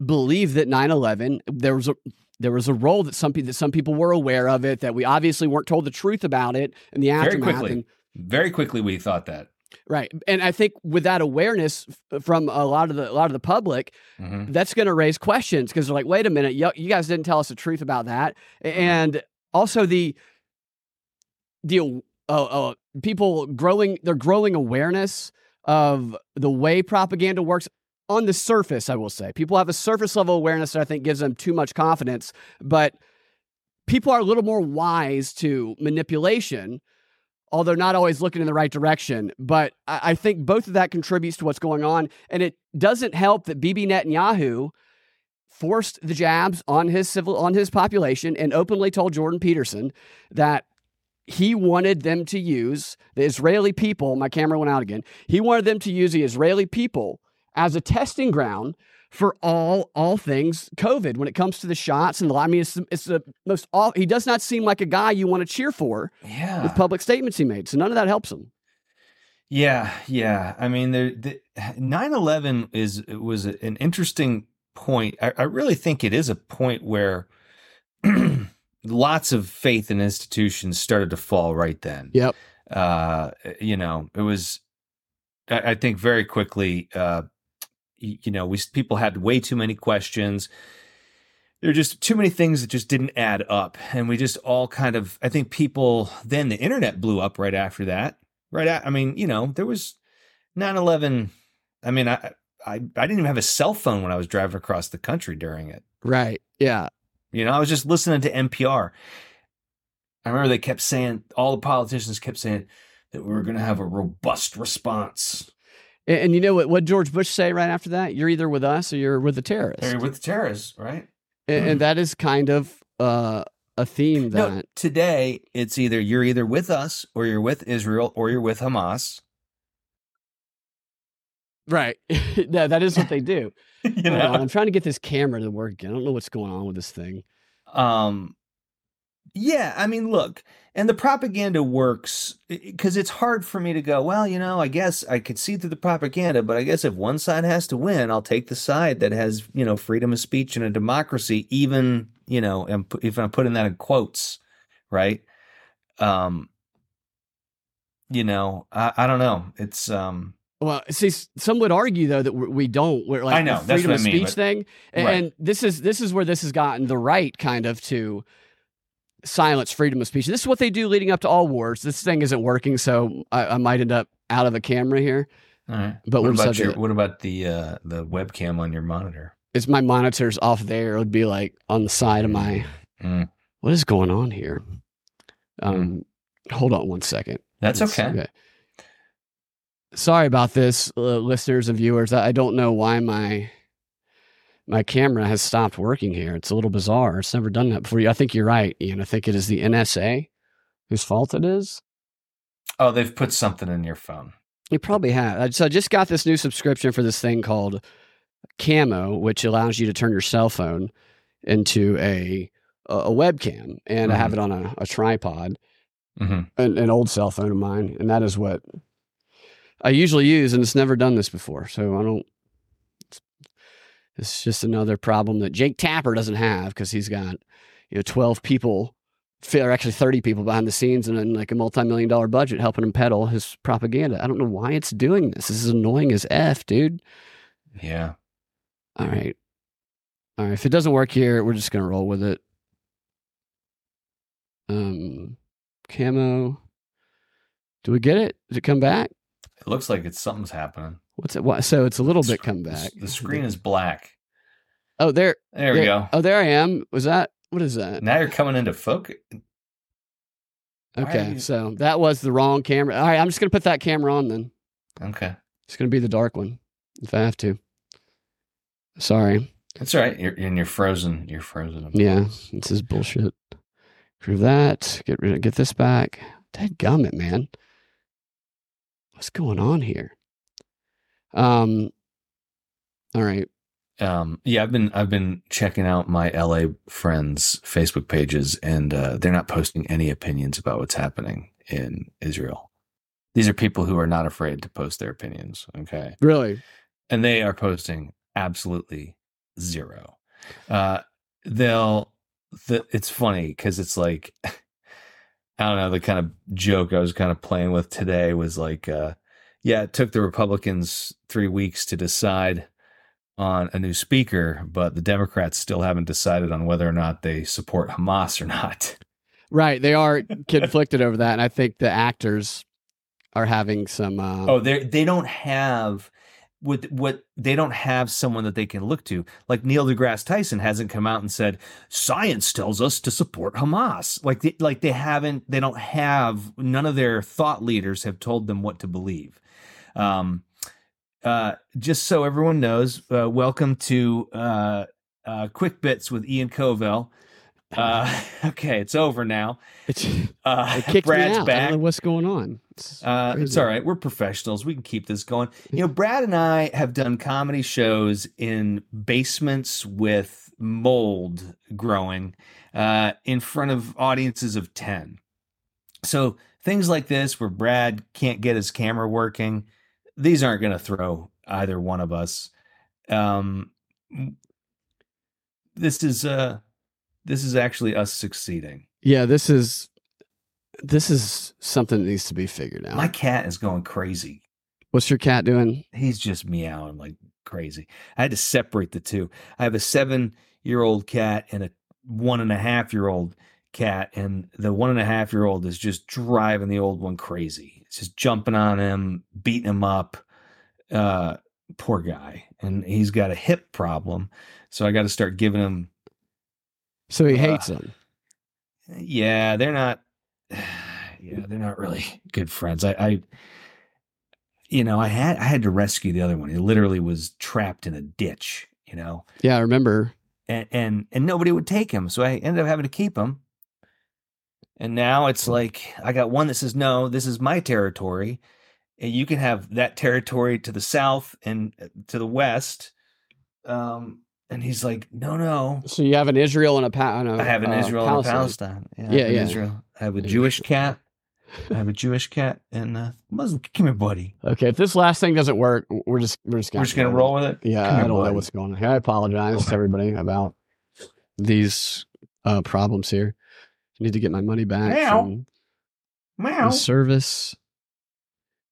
believe that 9/11 there was a there was a role that some people that some people were aware of it that we obviously weren't told the truth about it in the aftermath. Very quickly, and, very quickly we thought that. Right, and I think with that awareness from a lot of the a lot of the public, mm-hmm. that's going to raise questions because they're like, "Wait a minute, you, you guys didn't tell us the truth about that," and also the the uh, uh, people growing their growing awareness of the way propaganda works on the surface, I will say. People have a surface level awareness that I think gives them too much confidence, but people are a little more wise to manipulation, although not always looking in the right direction. But I, think both of that contributes to what's going on. And it doesn't help that Bibi Netanyahu forced the jabs on his civil on his population and openly told Jordan Peterson that he wanted them to use the Israeli people. My camera went out again. He wanted them to use the Israeli people as a testing ground for all all things COVID when it comes to the shots and the. I mean, it's it's the most. All, he does not seem like a guy you want to cheer for. Yeah. With public statements he made, so none of that helps him. Yeah, yeah. I mean, the 9/11 is was an interesting point. I, I really think it is a point where [CLEARS THROAT] lots of faith in institutions started to fall right then. Yep. Uh, you know, it was. I, I think very quickly. Uh, you know, we people had way too many questions. There were just too many things that just didn't add up, and we just all kind of. I think people then the internet blew up right after that. Right, at, I mean, you know, there was 9-11. I mean, I, I I didn't even have a cell phone when I was driving across the country during it. Right. Yeah. You know, I was just listening to NPR. I remember they kept saying all the politicians kept saying that we were going to have a robust response and, and you know what? What George Bush say right after that? You're either with us or you're with the terrorists. You're with the terrorists, right? And, and that is kind of uh, a theme that no, today it's either you're either with us or you're with Israel or you're with Hamas. Right. [LAUGHS] no, that is what they do. [LAUGHS] you know? I'm trying to get this camera to work again. I don't know what's going on with this thing. Um, yeah, I mean, look, and the propaganda works because it's hard for me to go, well, you know, I guess I could see through the propaganda, but I guess if one side has to win, I'll take the side that has, you know, freedom of speech and a democracy, even, you know, if I'm putting that in quotes, right? Um, you know, I, I don't know. It's, um, well, see, some would argue though that we don't. We're like I know the freedom of speech mean, but, thing, and, right. and this is this is where this has gotten the right kind of to silence freedom of speech. This is what they do leading up to all wars. This thing isn't working, so I, I might end up out of a camera here. All right. But what about your, what about the uh, the webcam on your monitor? is my monitors off there, it would be like on the side of my. Mm. What is going on here? Um, hold on one second. That's Let's- okay. Sorry about this, uh, listeners and viewers. I, I don't know why my my camera has stopped working here. It's a little bizarre. It's never done that before. I think you're right, Ian. I think it is the NSA whose fault it is. Oh, they've put something in your phone. You probably have. So I just got this new subscription for this thing called Camo, which allows you to turn your cell phone into a a webcam, and I have it on a, a tripod, Mm-hmm. an, an old cell phone of mine, and that is what I usually use, and it's never done this before, so I don't. It's, just another problem that Jake Tapper doesn't have because he's got you know twelve people, or actually thirty people behind the scenes, and then like a multi-million dollar budget helping him peddle his propaganda. I don't know why it's doing this. This is annoying as f, dude. Yeah. All right, all right. If it doesn't work here, we're just gonna roll with it. Um, camo. Do we get it? Did it come back? It looks like it's something's happening. What's it? What? So it's a little bit come back. The screen is black. Oh, there. There we there- go. Oh, there I am. Was that? What is that? Now you're coming into focus. Okay, you- so that was the wrong camera. All right, I'm just gonna put that camera on then. Okay. It's gonna be the dark one if I have to. Sorry. That's all right. You're and you're frozen. You're frozen. Yeah, this is bullshit. Prove that. Get rid of, get this back. Dadgummit, man. What's going on here? Um. All right. Um, yeah, I've been I've been checking out my LA friends' Facebook pages, and uh, they're not posting any opinions about what's happening in Israel. These are people who are not afraid to post their opinions. Okay, Really? and they are posting absolutely zero. Uh, they'll. The, it's funny because it's like [LAUGHS] I don't know. The kind of joke I was kind of playing with today was like, uh, yeah, it took the Republicans three weeks to decide on a new speaker, but the Democrats still haven't decided on whether or not they support Hamas or not. Right. They are conflicted over that, and I think the actors are having some. Uh, Oh, they they don't have what what they don't have someone that they can look to. Like Neil deGrasse Tyson hasn't come out and said science tells us to support Hamas. Like they, like they haven't they don't have none of their thought leaders have told them what to believe. Um uh just so everyone knows, uh, welcome to uh uh Quick Bits with Ian Covell. [LAUGHS] Uh [LAUGHS] okay, it's over now. it's, Uh [LAUGHS] it kicked Brad's me out. I back. don't know what's going on. It's, Uh, it's all right. We're professionals. We can keep this going. You know, Brad and I have done comedy shows in basements with mold growing uh, in front of audiences of 10. So things like this where Brad can't get his camera working, these aren't going to throw either one of us. Um, this is uh, this is actually us succeeding. Yeah, this is this is something that needs to be figured out. My cat is going crazy. What's your cat doing? he's just meowing like crazy. I had to separate the two. I have a seven year old cat and a one and a half year old cat, and the one and a half year old is just driving the old one crazy. It's just jumping on him, beating him up. Uh, poor guy, and he's got a hip problem, so I got to start giving him. So he Uh, hates them. Yeah, they're not. [SIGHS] Yeah, they're not really good friends. I, I you know, I had I had to rescue the other one. He literally was trapped in a ditch, you know, Yeah, I remember. and and and nobody would take him, so I ended up having to keep him. And now it's like I got one that says, "No, this is my territory, and you can have that territory to the south and uh, to the west." Um, and he's like, "No, no, So you have an Israel and a, pa- and a I have an uh, Israel and a Palestine. Palestine. Yeah, I Yeah, yeah. Israel. I have a Jewish cat. [LAUGHS] I have a Jewish cat and uh, Muslim. Come here, buddy. Okay, if this last thing doesn't work, we're just we're just gonna, We're just gonna roll with it. Yeah, Come I here, don't know what's going on. I apologize to everybody about these uh, problems here. I need to get my money back Meow. from Meow. the service,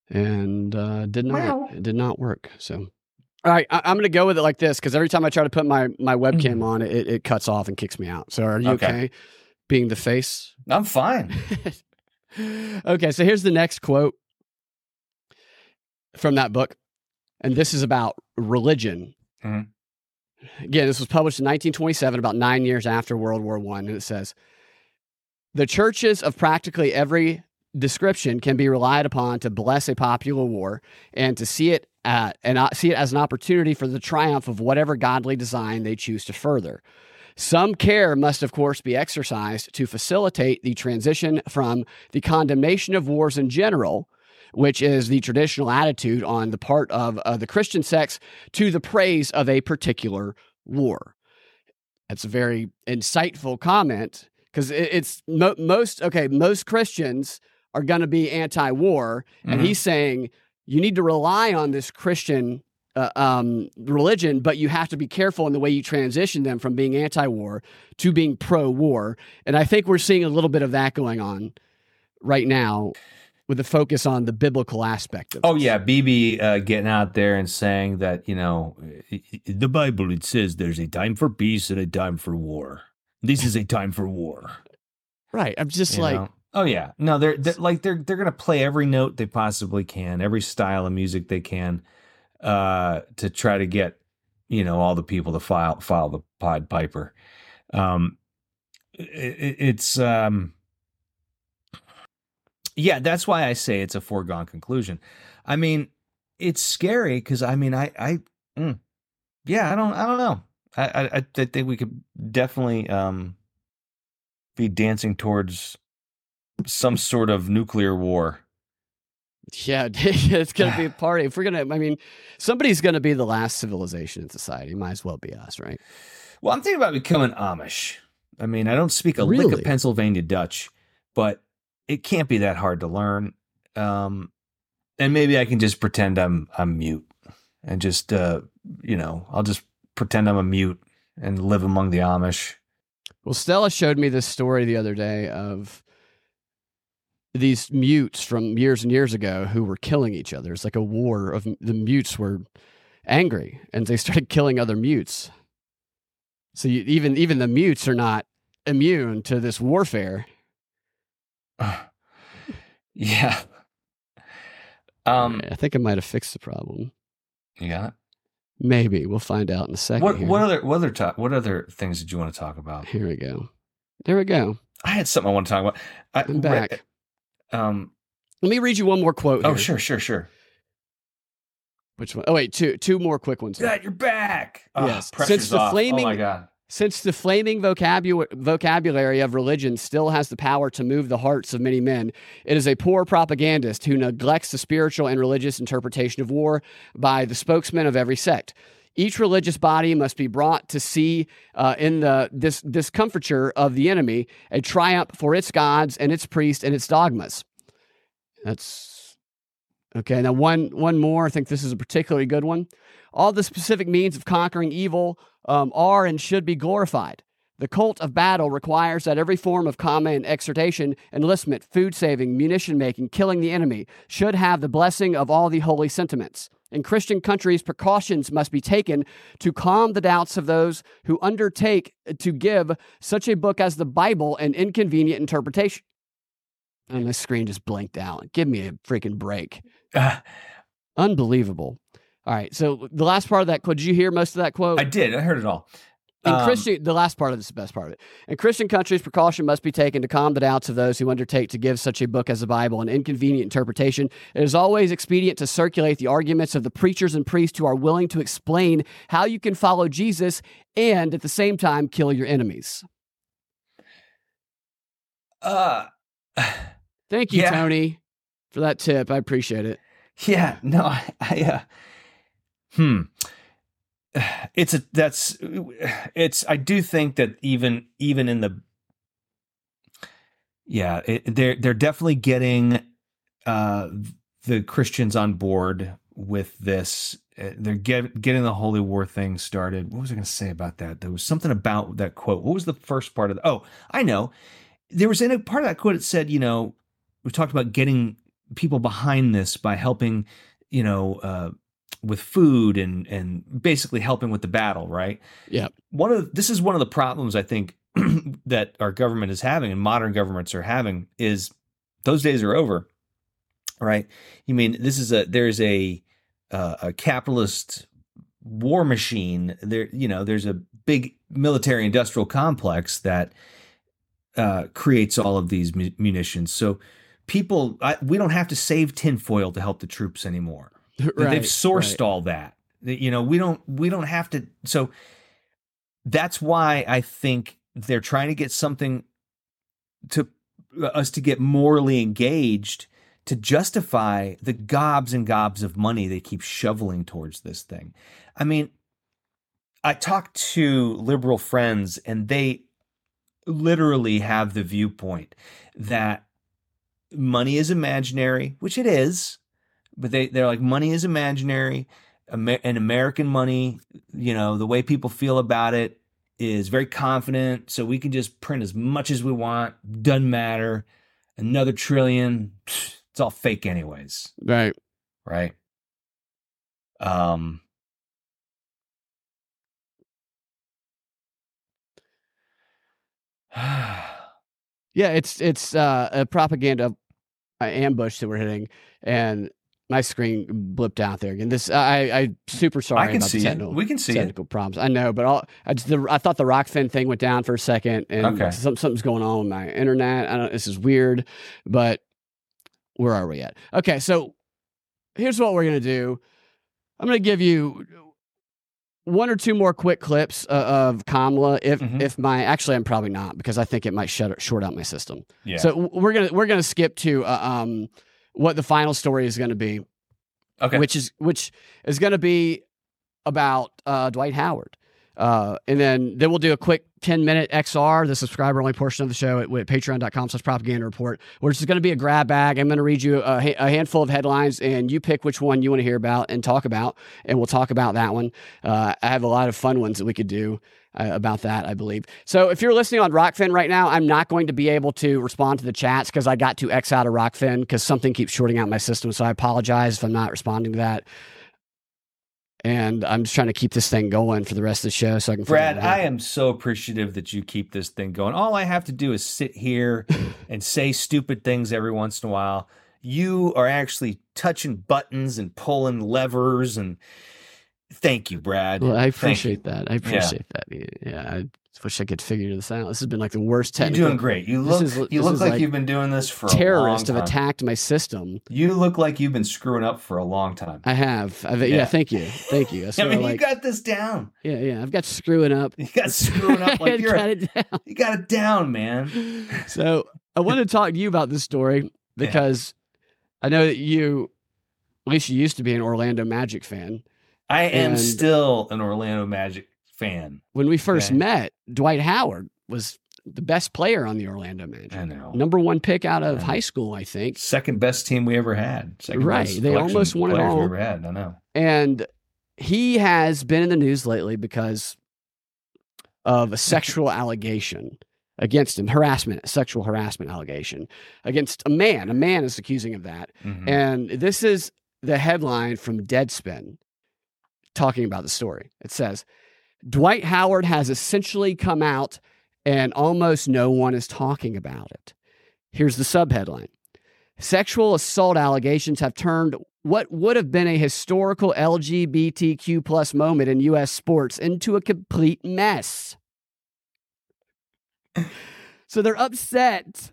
and uh, did not Meow. it did not work. So, all right, I, I'm going to go with it like this because every time I try to put my my webcam on, it, it cuts off and kicks me out. So, are you Okay. okay? Being the face. I'm fine. [LAUGHS] okay, so here's the next quote from that book. And this is about religion. Mhm. Again, this was published in 1927, about nine years after World War One, and it says the churches of practically every description can be relied upon to bless a popular war and to see it at, and see it as an opportunity for the triumph of whatever godly design they choose to further. Some care must, of course, be exercised to facilitate the transition from the condemnation of wars in general, which is the traditional attitude on the part of uh, the Christian sects, to the praise of a particular war. That's a very insightful comment because it's mo- most okay. Most Christians are going to be anti-war, mm-hmm. and he's saying you need to rely on this Christian uh, um, religion, but you have to be careful in the way you transition them from being anti-war to being pro-war. And I think we're seeing a little bit of that going on right now with the focus on the biblical aspect of it. Oh yeah, Bibi uh, getting out there and saying that you know the Bible it says there's a time for peace and a time for war. This is a time for war. Right. I'm just you like know? Oh yeah. No, they're, they're like they're they're gonna play every note they possibly can, every style of music they can, uh, to try to get you know all the people to file file the Pied Piper. Um, it, it's um, yeah, that's why I say it's a foregone conclusion. I mean, it's scary because I mean, I I mm, yeah, I don't I don't know. I, I I think we could definitely um be dancing towards some sort of nuclear war. Yeah, [LAUGHS] it's going to be a [SIGHS] party. If we're going to, I mean, somebody's going to be the last civilization in society. Might as well be us, right? Well, I'm thinking about becoming Amish. I mean, I don't speak a really? lick of Pennsylvania Dutch, but it can't be that hard to learn. Um, and maybe I can just pretend I'm I'm mute and just uh, you know, I'll just pretend I'm a mute and live among the Amish. Well, Stella showed me this story the other day of these mutes from years and years ago who were killing each other. It's like a war of the mutes were angry and they [LAUGHS] started killing other mutes. So you, even even the mutes are not immune to this warfare. [SIGHS] yeah. Um, I think I might have fixed the problem. You got it. Maybe we'll find out in a second. What, what other what other talk, what other things did you want to talk about? Here we go. There we go. I had something I want to talk about. I, am back. Um, Let me read you one more quote. Oh, here. sure, sure, sure. Which one? Oh, wait, two two more quick ones. Yeah, you're back. Oh, yes. Since the off. flaming, oh my god. Since the flaming vocabulary, vocabulary of religion still has the power to move the hearts of many men, it is a poor propagandist who neglects the spiritual and religious interpretation of war by the spokesmen of every sect. Each religious body must be brought to see uh, in the this discomfiture of the enemy a triumph for its gods and its priests and its dogmas. That's okay. Now, one one more. I think this is a particularly good one. All the specific means of conquering evil um, are and should be glorified. The cult of battle requires that every form of combat exhortation, enlistment, food saving, munition making, killing the enemy should have the blessing of all the holy sentiments. In Christian countries, precautions must be taken to calm the doubts of those who undertake to give such a book as the Bible an inconvenient interpretation. And the screen just blinked out. Give me a freaking break. Uh, Unbelievable. All right. So the last part of that quote, did you hear most of that quote? I did. I heard it all. In um, Christian, the last part of this is the best part of it. In Christian countries, precaution must be taken to calm the doubts of those who undertake to give such a book as the Bible an inconvenient interpretation. It is always expedient to circulate the arguments of the preachers and priests who are willing to explain how you can follow Jesus and at the same time kill your enemies. Uh, [SIGHS] Thank you, yeah. Tony, for that tip. I appreciate it. Yeah, no, I, I uh, hmm. It's a that's it's i do think that even even in the yeah it, they're they're definitely getting uh the christians on board with this. Uh, they're get, getting the holy war thing started. What was i going to say about that? There was something about that quote. What was the first part of the oh i know. There was in a part of that quote it said you know we talked about getting people behind this by helping you know uh with food and and basically helping with the battle, right? Yeah. One of this is one of the problems I think [CLEARS THROAT] that our government is having and modern governments are having is those days are over. Right? You mean this is a there's a uh, a capitalist war machine. There, you know, there's a big military industrial complex that uh, creates all of these munitions. So people, I, we don't have to save tinfoil to help the troops anymore. Right, They've sourced right. all that. You know, we don't we don't have to. So that's why I think they're trying to get something to uh, us to get morally engaged to justify the gobs and gobs of money they keep shoveling towards this thing. I mean, I talk to liberal friends and they literally have the viewpoint that money is imaginary, which it is, but they, they're like, money is imaginary. Amer- and American money, you know, the way people feel about it is very confident. So we can just print as much as we want. Doesn't matter. Another trillion. pfft, It's all fake, anyways. Right. Right. Um, [SIGHS] Yeah, it's it's uh, a propaganda uh, ambush that we're hitting, and my screen blipped out there again. This I I super sorry I can about see the it. technical, We can see it. technical problems. I know, but all, I, just, the, I thought the Rokfin thing went down for a second, and Okay. some, something's going on with my internet. I don't. This is weird, but where are we at? Okay, so here's what we're gonna do. I'm gonna give you one or two more quick clips uh, of Kamala. If Mhm. if my actually, I'm probably not because I think it might shut short out my system. yeah. So we're gonna we're gonna skip to uh, um what the final story is gonna be, okay. which is which is gonna be about uh, Dwight Howard. Uh, and then then we'll do a quick 10 minute XR, the subscriber only portion of the show at, at patreon.com slash propaganda report, which is going to be a grab bag. I'm going to read you a, a handful of headlines and you pick which one you want to hear about and talk about. And we'll talk about that one. Uh, I have a lot of fun ones that we could do uh, about that, I believe. So if you're listening on Rokfin right now, I'm not going to be able to respond to the chats because I got to X out of Rokfin because something keeps shorting out my system. So I apologize if I'm not responding to that. And I'm just trying to keep this thing going for the rest of the show so I can. Brad, I am so appreciative that you keep this thing going. All I have to do is sit here [LAUGHS] and say stupid things every once in a while. You are actually touching buttons and pulling levers and thank you, Brad. Well, I appreciate that. I appreciate that. Yeah, I wish I could figure this out. This has been like the worst You're doing great. You look is- you look like, like you've been doing this for Terrorists a have long time. attacked my system. You look like you've been screwing up for a long time. I have. I've, yeah. Yeah. Thank you. Thank you. I, [LAUGHS] mean, like, you got this down. yeah, yeah. I've got screwing up. You got [LAUGHS] screwing up like you're got it down. you got it down, man. [LAUGHS] So I want to talk to you about this story because I know that you, at least you used to be an Orlando Magic fan. I am And- still an Orlando Magic fan. When we first Okay. met, Dwight Howard was the best player on the Orlando Magic. I know. Number one pick out of high school, I think. Second best team we ever had. Second Right. They almost won it all. We ever had. I know. And he has been in the news lately because of a sexual [LAUGHS] allegation against him, harassment, sexual harassment allegation against a man. A man is accusing of that. Mhm. And this is the headline from Deadspin talking about the story. It says Dwight Howard has essentially come out and almost no one is talking about it. Here's the subheadline Sexual assault allegations have turned what would have been a historical LGBTQ plus moment in U.S. sports into a complete mess. so they're upset.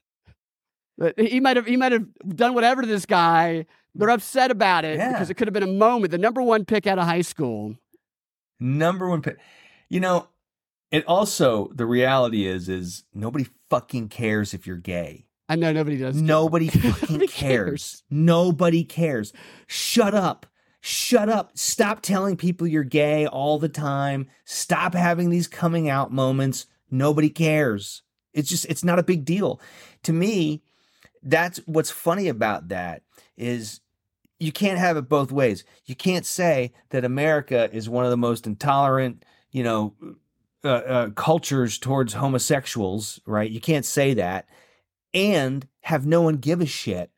He might have he might have done whatever to this guy. They're upset about it Yeah. because it could have been a moment. The number one pick out of high school. Number one pick. You know, it also the reality is is nobody fucking cares if you're gay. I know nobody does. [LAUGHS] Nobody fucking cares. cares. Nobody cares. Shut up. Shut up. Stop telling people you're gay all the time. Stop having these coming out moments. Nobody cares. It's just it's not a big deal. To me, that's what's funny about that is you can't have it both ways. You can't say that America is one of the most intolerant, you know, uh, uh, cultures towards homosexuals, right? You can't say that and have no one give a shit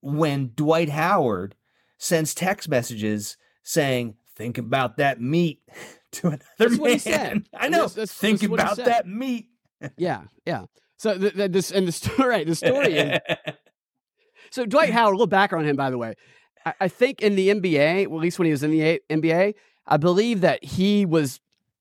when Dwight Howard sends text messages saying, "Think about that meat." [LAUGHS] To another That's man, what he said. [LAUGHS] I know. That's- that's- Think that's about that meat. [LAUGHS] Yeah, yeah. So this and the story, right, the story is So Dwight Howard, a little background on him, by the way. I, I think in the NBA, well, at least when he was in the A- NBA, I believe that he was,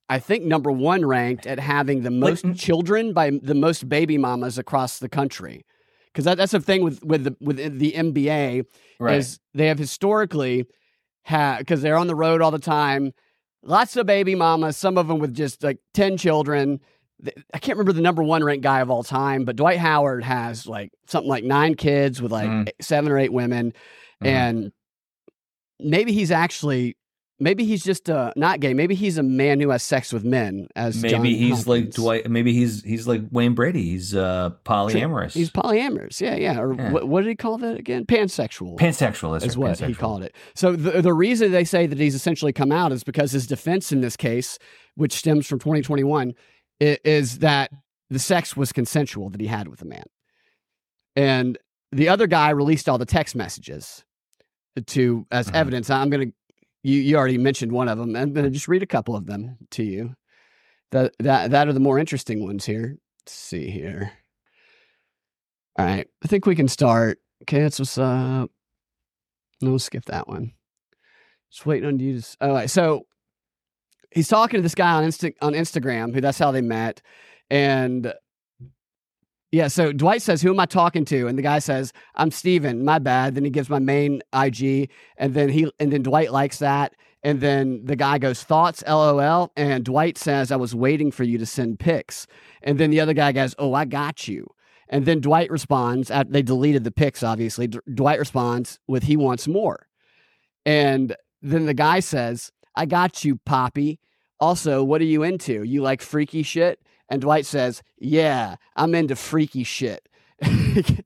I think, number one ranked at having the most Like- children by the most baby mamas across the country. Because that, that's the thing with with the with the NBA is they have historically had because they're on the road all the time. Lots of baby mamas, some of them with just like ten children. I can't remember the number one ranked guy of all time, but Dwight Howard has like something like nine kids with like Mm. seven or eight women, Mhm. and maybe he's actually maybe he's just uh, not gay. Maybe he's a man who has sex with men. As John maybe he's like Dwight. Maybe he's he's like Wayne Brady. He's uh, polyamorous. He's polyamorous. Yeah, yeah. Or Yeah. What, what did he call that again? Pansexual. pansexual. Is what he called it. So the the reason they say that he's essentially come out is because his defense in this case, which stems from 2021, is that the sex was consensual that he had with the man, and the other guy released all the text messages to as Mhm. evidence. I'm gonna you you already mentioned one of them. I'm gonna just read a couple of them to you. That that that are the more interesting ones here. Let's see here. All right, I think we can start. Okay, that's what's up. No, we'll skip that one. Just waiting on you to. All right, so he's talking to this guy on Insta on Instagram, who that's how they met, and yeah. So Dwight says, "Who am I talking to?" And the guy says, "I'm Steven. My bad." Then he gives my main IG, and then he and then Dwight likes that, and then the guy goes, "Thoughts?" LOL, and Dwight says, "I was waiting for you to send pics," and then the other guy goes, "Oh, I got you." And then Dwight responds, they deleted the pics, obviously. D- Dwight responds with, he wants more. And then the guy says, I got you, Poppy. Also, what are you into? You like freaky shit? And Dwight says, Yeah, I'm into freaky shit. [LAUGHS] and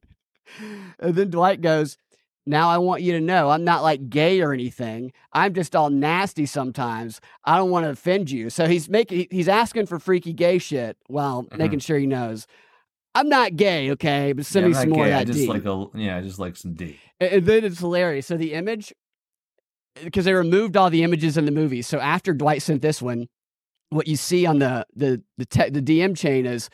then Dwight goes, Now I want you to know I'm not like gay or anything. I'm just all nasty sometimes. I don't want to offend you. So he's making he's asking for freaky gay shit while Mhm. making sure he knows. I'm not gay, okay, but send Yeah, me some more gay, of I just D. like a yeah, I just like some D. And then it's hilarious. So the image, because they removed all the images in the movie. So after Dwight sent this one, what you see on the the the, te- the DM chain is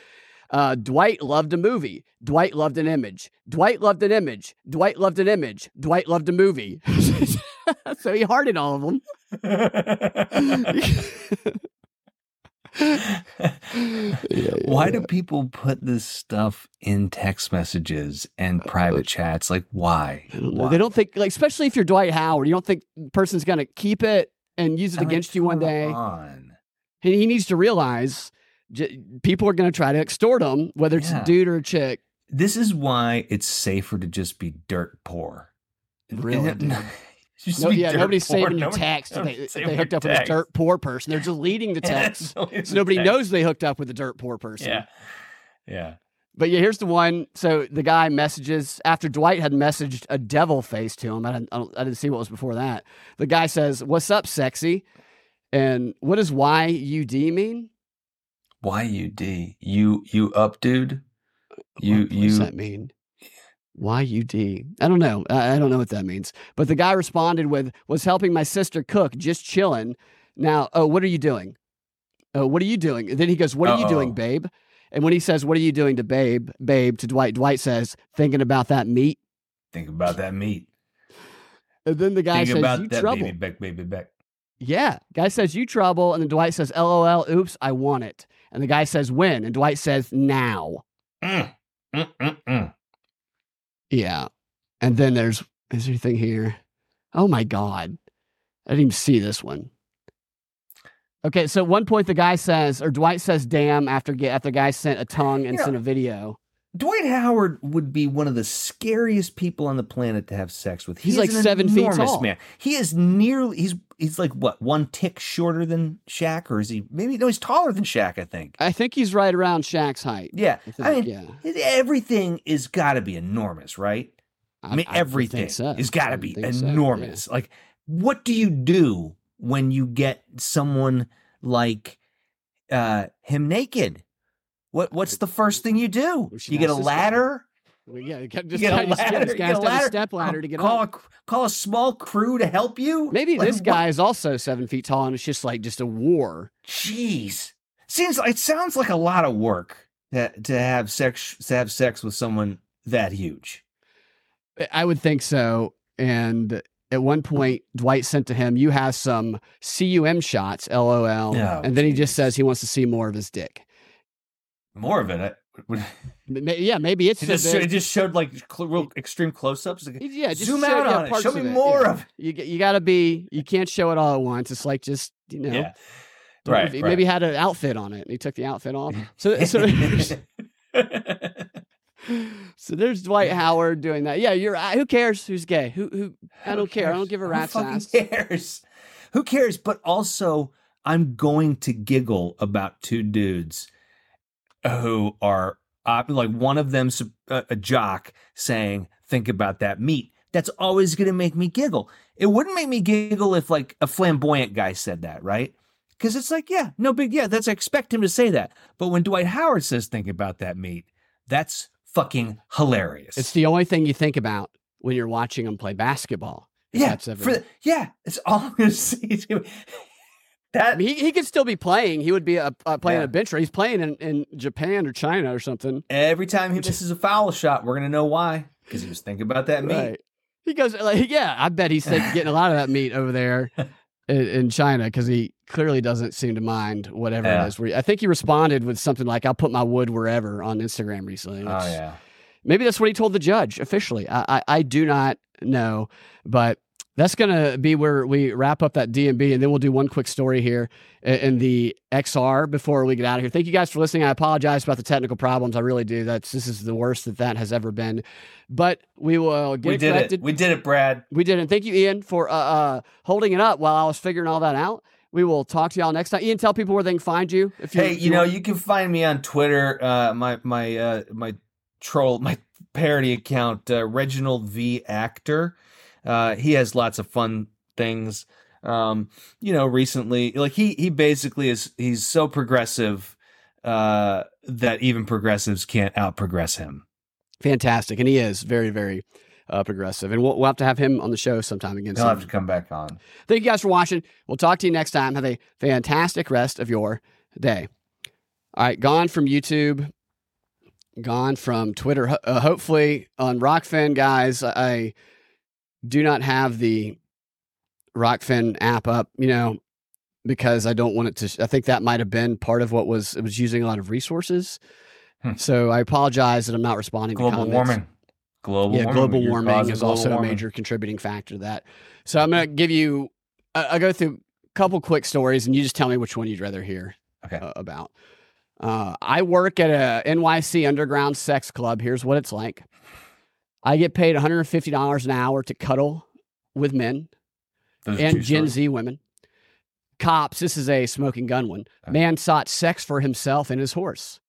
uh, Dwight loved a movie. Dwight loved an image. Dwight loved an image. Dwight loved an image. Dwight loved a movie. [LAUGHS] so he hearted all of them. [LAUGHS] Why do people put this stuff in text messages and private chats? Like, why? Why? They don't think like, especially if you're Dwight Howard, you don't think person's gonna keep it and use it I mean, against you one day. on. And he needs to realize j- people are going to try to extort him, whether it's Yeah. a dude or a chick. This is why it's safer to just be dirt poor. Really, No, yeah, nobody's saving your Nobody- text. They, nobody's if saving they hooked up with a dirt poor person. They're deleting the [LAUGHS] text. so nobody knows they hooked up with a dirt poor person. Yeah, yeah. But yeah, here's the one. So the guy messages after Dwight had messaged a devil face to him. I didn't, I didn't see what was before that. The guy says, "What's up, sexy?" And what does YUD mean? Y U D. You you up, dude? You what does you that mean? Y-U-D. I don't know. I, don't know what that means. But the guy responded with, was helping my sister cook, just chilling. Now, oh, what are you doing? Oh, what are you doing? And then he goes, what are you doing, babe? And when he says, what are you doing to babe, babe, to Dwight, Dwight says, thinking about that meat. think about that meat. And then the guy think says, about you that trouble. baby back, baby back. Yeah. Guy says, you trouble. And then Dwight says, LOL, oops, I want it. And the guy says, when? And Dwight says, now. Mm, mm, mm, mm. Yeah. And then there's is there anything here? Oh my god. I didn't even see this one. Okay, so at one point the guy says, or Dwight says, "Damn!" After get after the guy sent a tongue and Yeah. sent a video. Dwight Howard would be one of the scariest people on the planet to have sex with. He He's like seven feet tall. Man, he is nearly he's he's like what one tick shorter than Shaq, or is he? Maybe no, he's taller than Shaq. I think. I think he's right around Shaq's height. Yeah, I think, I mean, yeah. everything is got to be enormous, right? I, mean, I everything so. has got to be think so, yeah. enormous. Like, what do you do when you get someone like uh him naked? What what's the first thing you do? You get a ask this guy. ladder. Well, yeah, you just You get a [LAUGHS] ladder. get a to have a ladder. step ladder to get call up. A, call a small crew to help you. Maybe Like, this guy is also seven feet tall, and it's just like just a war. Jeez, seems it sounds like a lot of work to to have sex to have sex with someone that huge. I would think so. And at one point Dwight sent to him, "You have some cum shots, lol," Oh, and then he just says he wants to see more of his dick. More of it. I, would- M- ma- Yeah, maybe it's it, just, it just showed like cl- real extreme close-ups. Like, Yeah, just zoom show, out yeah, on it. Show of me more yeah. of it. You you got to be. You can't show it all at once. It's like just you know. Yeah. don't- Right, Maybe he had an outfit on it, and he took the outfit off. So [LAUGHS] so. [LAUGHS] So there's Dwight Howard doing that. Yeah, you're. uh, Who cares who's gay? Who who? I don't care. I don't give a rat's fucking ass. cares? Who cares? But also, I'm going to giggle about two dudes who are uh, like one of them's a, a jock saying, "Think about that meat." That's always going to make me giggle. It wouldn't make me giggle if like a flamboyant guy said that, right? Because it's like, yeah, no big, yeah, that's I expect him to say that. But when Dwight Howard says, "Think about that meat," that's fucking hilarious. It's the only thing you think about when you're watching them play basketball. Yeah, that's ever- the, yeah, it's all I'm gonna [LAUGHS] say. That I mean, he, he could still be playing. He would be a, uh, playing Yeah. a bench. He's playing in, in Japan or China or something. every time he misses a foul shot, we're gonna know why because he was thinking about that meat. Right. He goes like, yeah. I bet he's [LAUGHS] getting a lot of that meat over there [LAUGHS] in, in China because he clearly doesn't seem to mind whatever Yeah. it is. I think he responded with something like, "I'll put my wood wherever" on Instagram recently. Oh yeah, Maybe that's what he told the judge officially. I I, I do not know, but that's going to be where we wrap up that DNB, and then we'll do one quick story here in the XR before we get out of here. Thank you guys for listening. I apologize about the technical problems. I really do. That's this is the worst that that has ever been, but we will get we did corrected. it. We did it, Brad. We did. it. thank you, Ian, for uh, uh, holding it up while I was figuring all that out. We will talk to y'all next time. Ian, tell people where they can find you. If you, Hey, if you know want. you can find me on Twitter. Uh, my my uh, my troll my parody account uh, Reginald V Actor. Uh, he has lots of fun things. Um, you know, recently, like he he basically is he's so progressive uh, that even progressives can't out progress him. fantastic, and he is very, very uh, progressive. And we'll, we'll have to have him on the show sometime again. He'll soon. have to come back on. Thank you guys for watching. We'll talk to you next time. Have a fantastic rest of your day. All right, gone from YouTube, gone from Twitter. Uh, hopefully on Rokfin, guys, I do not have the Rokfin app up, you know, because I don't want it to. I think that might have been part of what was it was using a lot of resources. Hmm. So I apologize that I'm not responding to Global comments warming. Global yeah, warming. global warming is global also warming. a major contributing factor to that. So I'm going to give you, I'll go through a couple quick stories and you just tell me which one you'd rather hear Okay. uh, about. Uh, I work at a NYC underground sex club. Here's what it's like. I get paid $150 an hour to cuddle with men Those and Gen. Z women. Cops, this is a smoking gun one. Man sought sex for himself and his horse.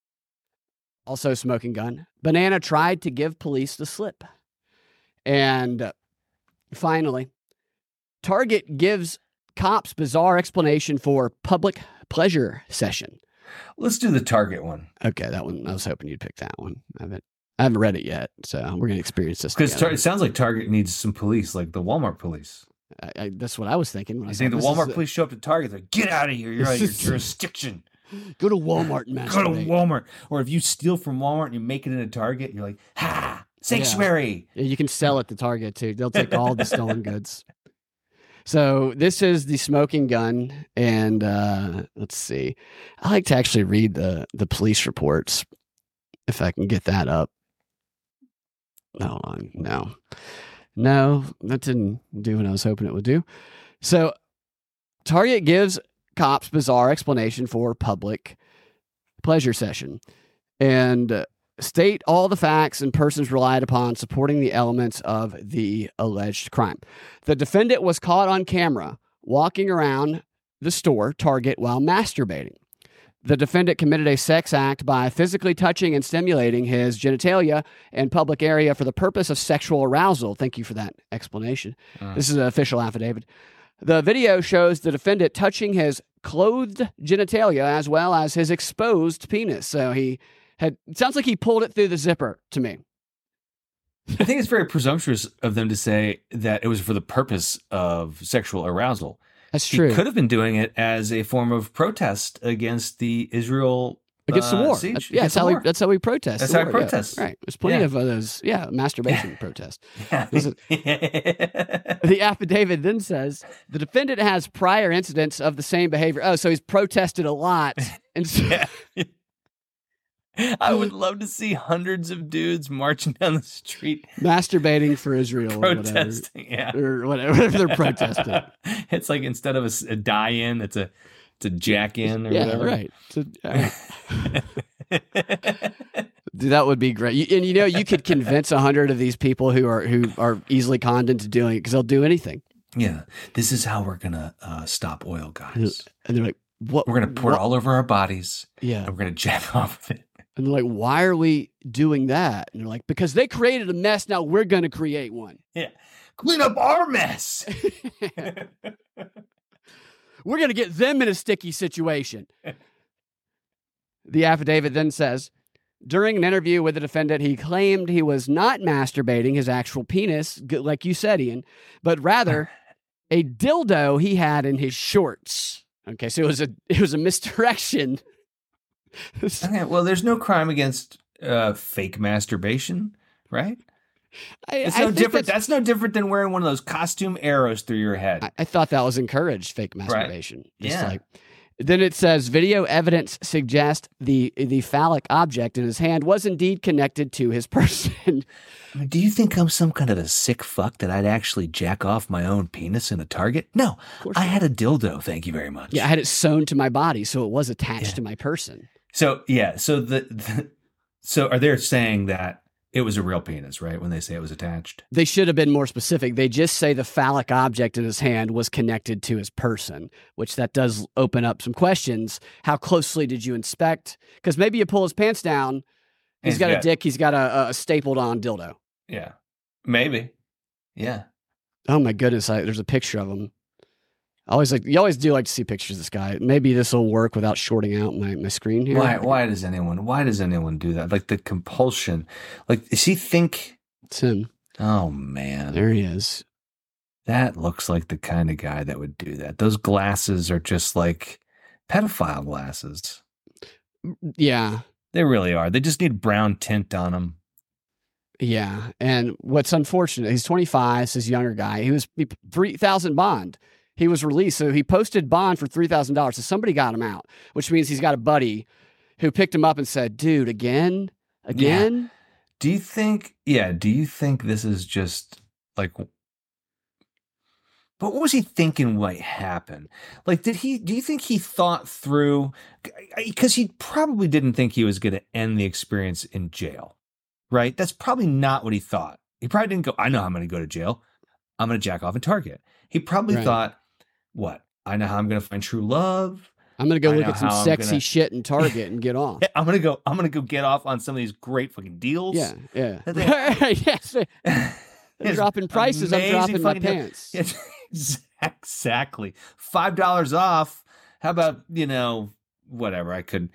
Also, smoking gun. Banana tried to give police the slip. And uh, finally, Target gives cops bizarre explanation for public pleasure session. Let's do the Target one Okay, that one. I was hoping you'd pick that one. I haven't, I haven't read it yet, so we're gonna experience this. because together. it sounds like Target needs some police, like the Walmart police. I, I, that's what I was thinking. When I You saw think the Walmart a- police show up to Target? They're like, get out of here! You're out of your [LAUGHS] jurisdiction. Go to Walmart and Go to. Walmart. Or if you steal from Walmart and you make it into Target, you're like, ha, sanctuary. Yeah, you can sell at the Target too. They'll take all the stolen [LAUGHS] goods. So this is the smoking gun, and uh, let's see. I like to actually read the the police reports if I can get that up. On, no, no, that didn't do what I was hoping it would do. So Target gives cops bizarre explanation for public pleasure session, and. uh, state all the facts and persons relied upon supporting the elements of the alleged crime. The defendant was caught on camera walking around the store, Target, while masturbating. The defendant committed a sex act by physically touching and stimulating his genitalia and public area for the purpose of sexual arousal. Thank you for that explanation. Uh. This is an official affidavit. The video shows the defendant touching his clothed genitalia as well as his exposed penis. So he had it sounds like he pulled it through the zipper to me. I think it's very presumptuous of them to say that it was for the purpose of sexual arousal. That's He true. could have been doing it as a form of protest against the Israel against the uh, war. That's- yeah, that's how we that's how we protest. That's how we war, yeah, protest. right. There's plenty Yeah. of those. Yeah, masturbation protests. [LAUGHS] Yeah. The affidavit then says the defendant has prior incidents of the same behavior. Oh, so he's protested a lot, [LAUGHS] and so, Yeah. [LAUGHS] I would love to see hundreds of dudes marching down the street masturbating for Israel or whatever. protesting. Yeah. or whatever, they're protesting. [LAUGHS] it's like instead of a die in, it's a it's a jack in or yeah, whatever. right. So, all right. Dude, that would be great. And you know, you could convince a hundred of these people who are who are easily conned into doing it because they'll do anything. yeah. This is how we're gonna uh, stop oil, guys. And they're like, "What? We're gonna pour what- it all over our bodies Yeah, and we're gonna jack [LAUGHS] off with it. And they're like, "Why are we doing that?" And they're like, "Because they created a mess. Now we're going to create one. Yeah. Clean up our mess. [LAUGHS] [LAUGHS] We're going to get them in a sticky situation." the affidavit then says. During an interview with the defendant, he claimed he was not masturbating his actual penis, like you said, Ian, but rather a dildo he had in his shorts. Okay, so it was a it was a misdirection. [LAUGHS] okay, well, there's no crime against uh, fake masturbation, right? I, It's no different. that's- That's no different than wearing one of those costume arrows through your head. I, I thought that was encouraged fake masturbation. Just Yeah. like then it says video evidence suggests the the phallic object in his hand was indeed connected to his [LAUGHS] person. Do you think I'm some kind of a sick fuck that I'd actually jack off my own penis in a target? No, I had a dildo. Thank you very much. yeah, I had it sewn to my body, so it was attached Yeah. to my person. So yeah. So the, the [LAUGHS] so are they saying that it was a real penis, right? When they say it was attached. They should have been more specific. They just say the phallic object in his hand was connected to his person, which that does open up some questions. How closely did you inspect? Because maybe you pull his pants down, he's He's got a dick, he's got a, a stapled on dildo. Yeah. Maybe. Yeah. Oh my goodness, I, there's a picture of him. I always like you always do like to see pictures of this guy. Maybe this will work without shorting out my, my screen here. Why? Why does anyone? Why does anyone do that? Like the compulsion. Like does he think? It's him. Oh man, There he is. that looks like the kind of guy that would do that. Those glasses are just like pedophile glasses. Yeah. They really are. They just need brown tint on them. Yeah. And what's unfortunate, he's 25, this is a younger guy. He was 3000 bond. He was released. So he posted bond for $3,000. So somebody got him out, which means he's got a buddy who picked him up and said, dude, again? Again? Do you think? Yeah. Do you think this is just like? But what was he thinking might happen? Like, did he? Do you think he thought through? Because he probably didn't think he was going to end the experience in jail, right? That's probably not what he thought. He probably didn't go. I know I'm going to go to jail. I'm going to jack off in Target. He probably Right. thought, what? I know how I'm going to find true love. I'm going to go I look at some sexy gonna- shit in [LAUGHS] Target and get off. I'm gonna go. I'm gonna go get off on some of these great fucking deals. Yeah, yeah. [LAUGHS] Yes. [LAUGHS] They're dropping prices. I'm dropping my pants. Exactly. Five dollars off. How about you know whatever? I could,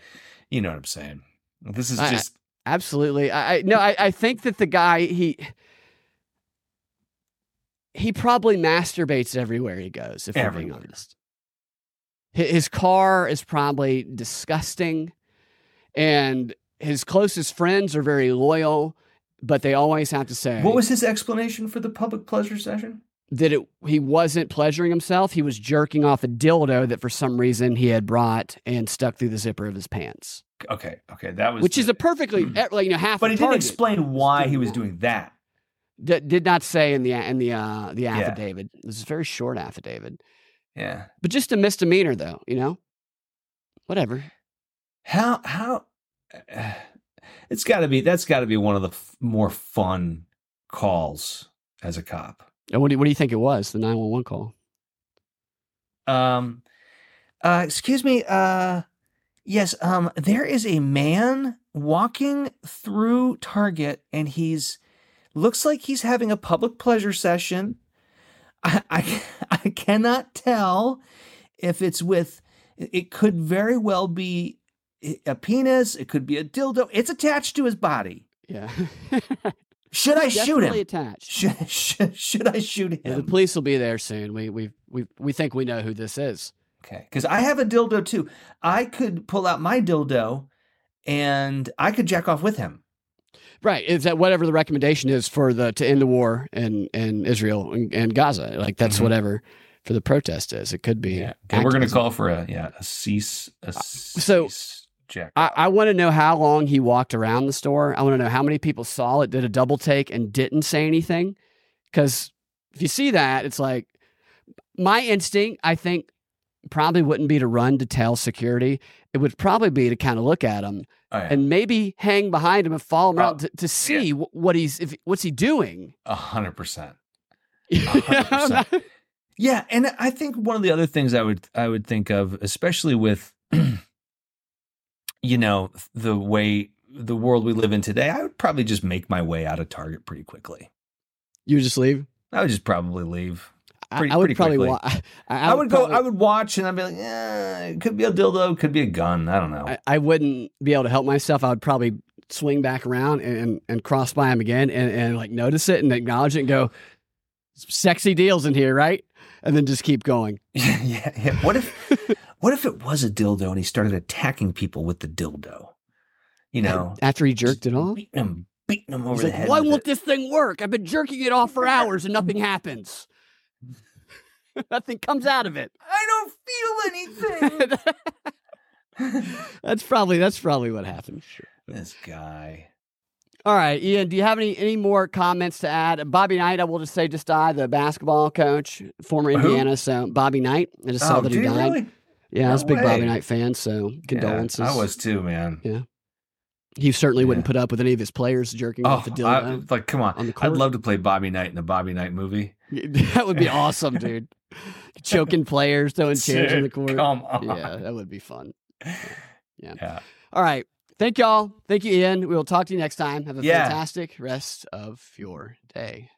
you know what I'm saying. This is I- just Absolutely. I, I no, I, I think that the guy he he probably masturbates everywhere he goes, if we're being Everywhere. honest. His car is probably disgusting, and his closest friends are very loyal, but they always have to say what was his explanation for the public pleasure session? that it, he wasn't pleasuring himself. He was jerking off a dildo that for some reason he had brought and stuck through the zipper of his pants, Okay, okay, that was which is a perfectly [CLEARS THROAT] eh, like you know half. But he didn't explain why he was doing that. D- did not say in the in the uh, the affidavit. This is a very short affidavit, Yeah. but just a misdemeanor, though. You know, whatever. How how it's got to be that's got to be one of the f- more fun calls as a cop. And what do you, what do you think it was? The nine one one call. Um, uh, excuse me. Uh, yes. Um, there is a man walking through Target, and he's looks like he's having a public pleasure session. I I, [LAUGHS] I cannot tell if it's with. It could very well be a penis. It could be a dildo. It's attached to his body. Yeah, [LAUGHS] Should I shoot him? attached. Should, [LAUGHS] should, should I shoot Yeah, the police will be there soon. We we we we think we know who this is. Okay, because I have a dildo too. I could pull out my dildo and I could jack off with him. Right. Is that whatever the recommendation is for the to end the war in, in Israel and, and Gaza? Like that's Mhm. whatever for the protest is. It could be. Yeah, and we're going to call for a yeah a cease a so- cease jack. I, I want to know how long he walked around the store. I want to know how many people saw it, did a double take, and didn't say anything. Because if you see that, it's like my instinct, I think, probably wouldn't be to run to tell security. It would probably be to kind of look at him Oh, yeah. and maybe hang behind him and follow him Oh, around to, to see wh- what he's if what's he doing. A hundred percent. [LAUGHS] Yeah, and I think one of the other things I would I would think of, especially with [CLEARS THROAT] you know the way the world we live in today, I would probably just make my way out of Target pretty quickly. you would just leave. I would just probably leave. I- Pretty- I, would pretty probably. Wa- [LAUGHS] I, I, would go. probably- I would watch, and I'd be like, eh, it could be a dildo, could be a gun. I don't know. I, I wouldn't be able to help myself. I would probably swing back around and, and, and cross by him again and, and like notice it and acknowledge it and go, sexy deals in here, right? And then just keep going. [LAUGHS] yeah, yeah. What if [LAUGHS] what if it was a dildo and he started attacking people with the dildo? You know, After he jerked it off, beating them, beating them over he's the like, head. why won't it. this thing work? I've been jerking it off for hours and nothing happens. [LAUGHS] nothing comes out of it. I don't feel anything. [LAUGHS] that's probably that's probably what happened. this guy. All right, Ian, do you have any any more comments to add? Bobby Knight, I will just say, just died, the basketball coach, former Who? Indiana. So Bobby Knight, I just saw Oh, that he he died. really? Yeah, I was a big No Bobby. Knight fan, so condolences. Yeah, I was too, man. He certainly wouldn't put up with any of his players jerking Oh, off a I, dildo. like, come on. on the I'd love to play Bobby Knight in a Bobby Knight movie. [LAUGHS] that would be [LAUGHS] awesome, dude. Choking players, throwing chairs on the court. Come on. Yeah, that would be fun. Yeah. All right. Thank y'all. Thank you, Ian. We will talk to you next time. Have a Yeah. fantastic rest of your day.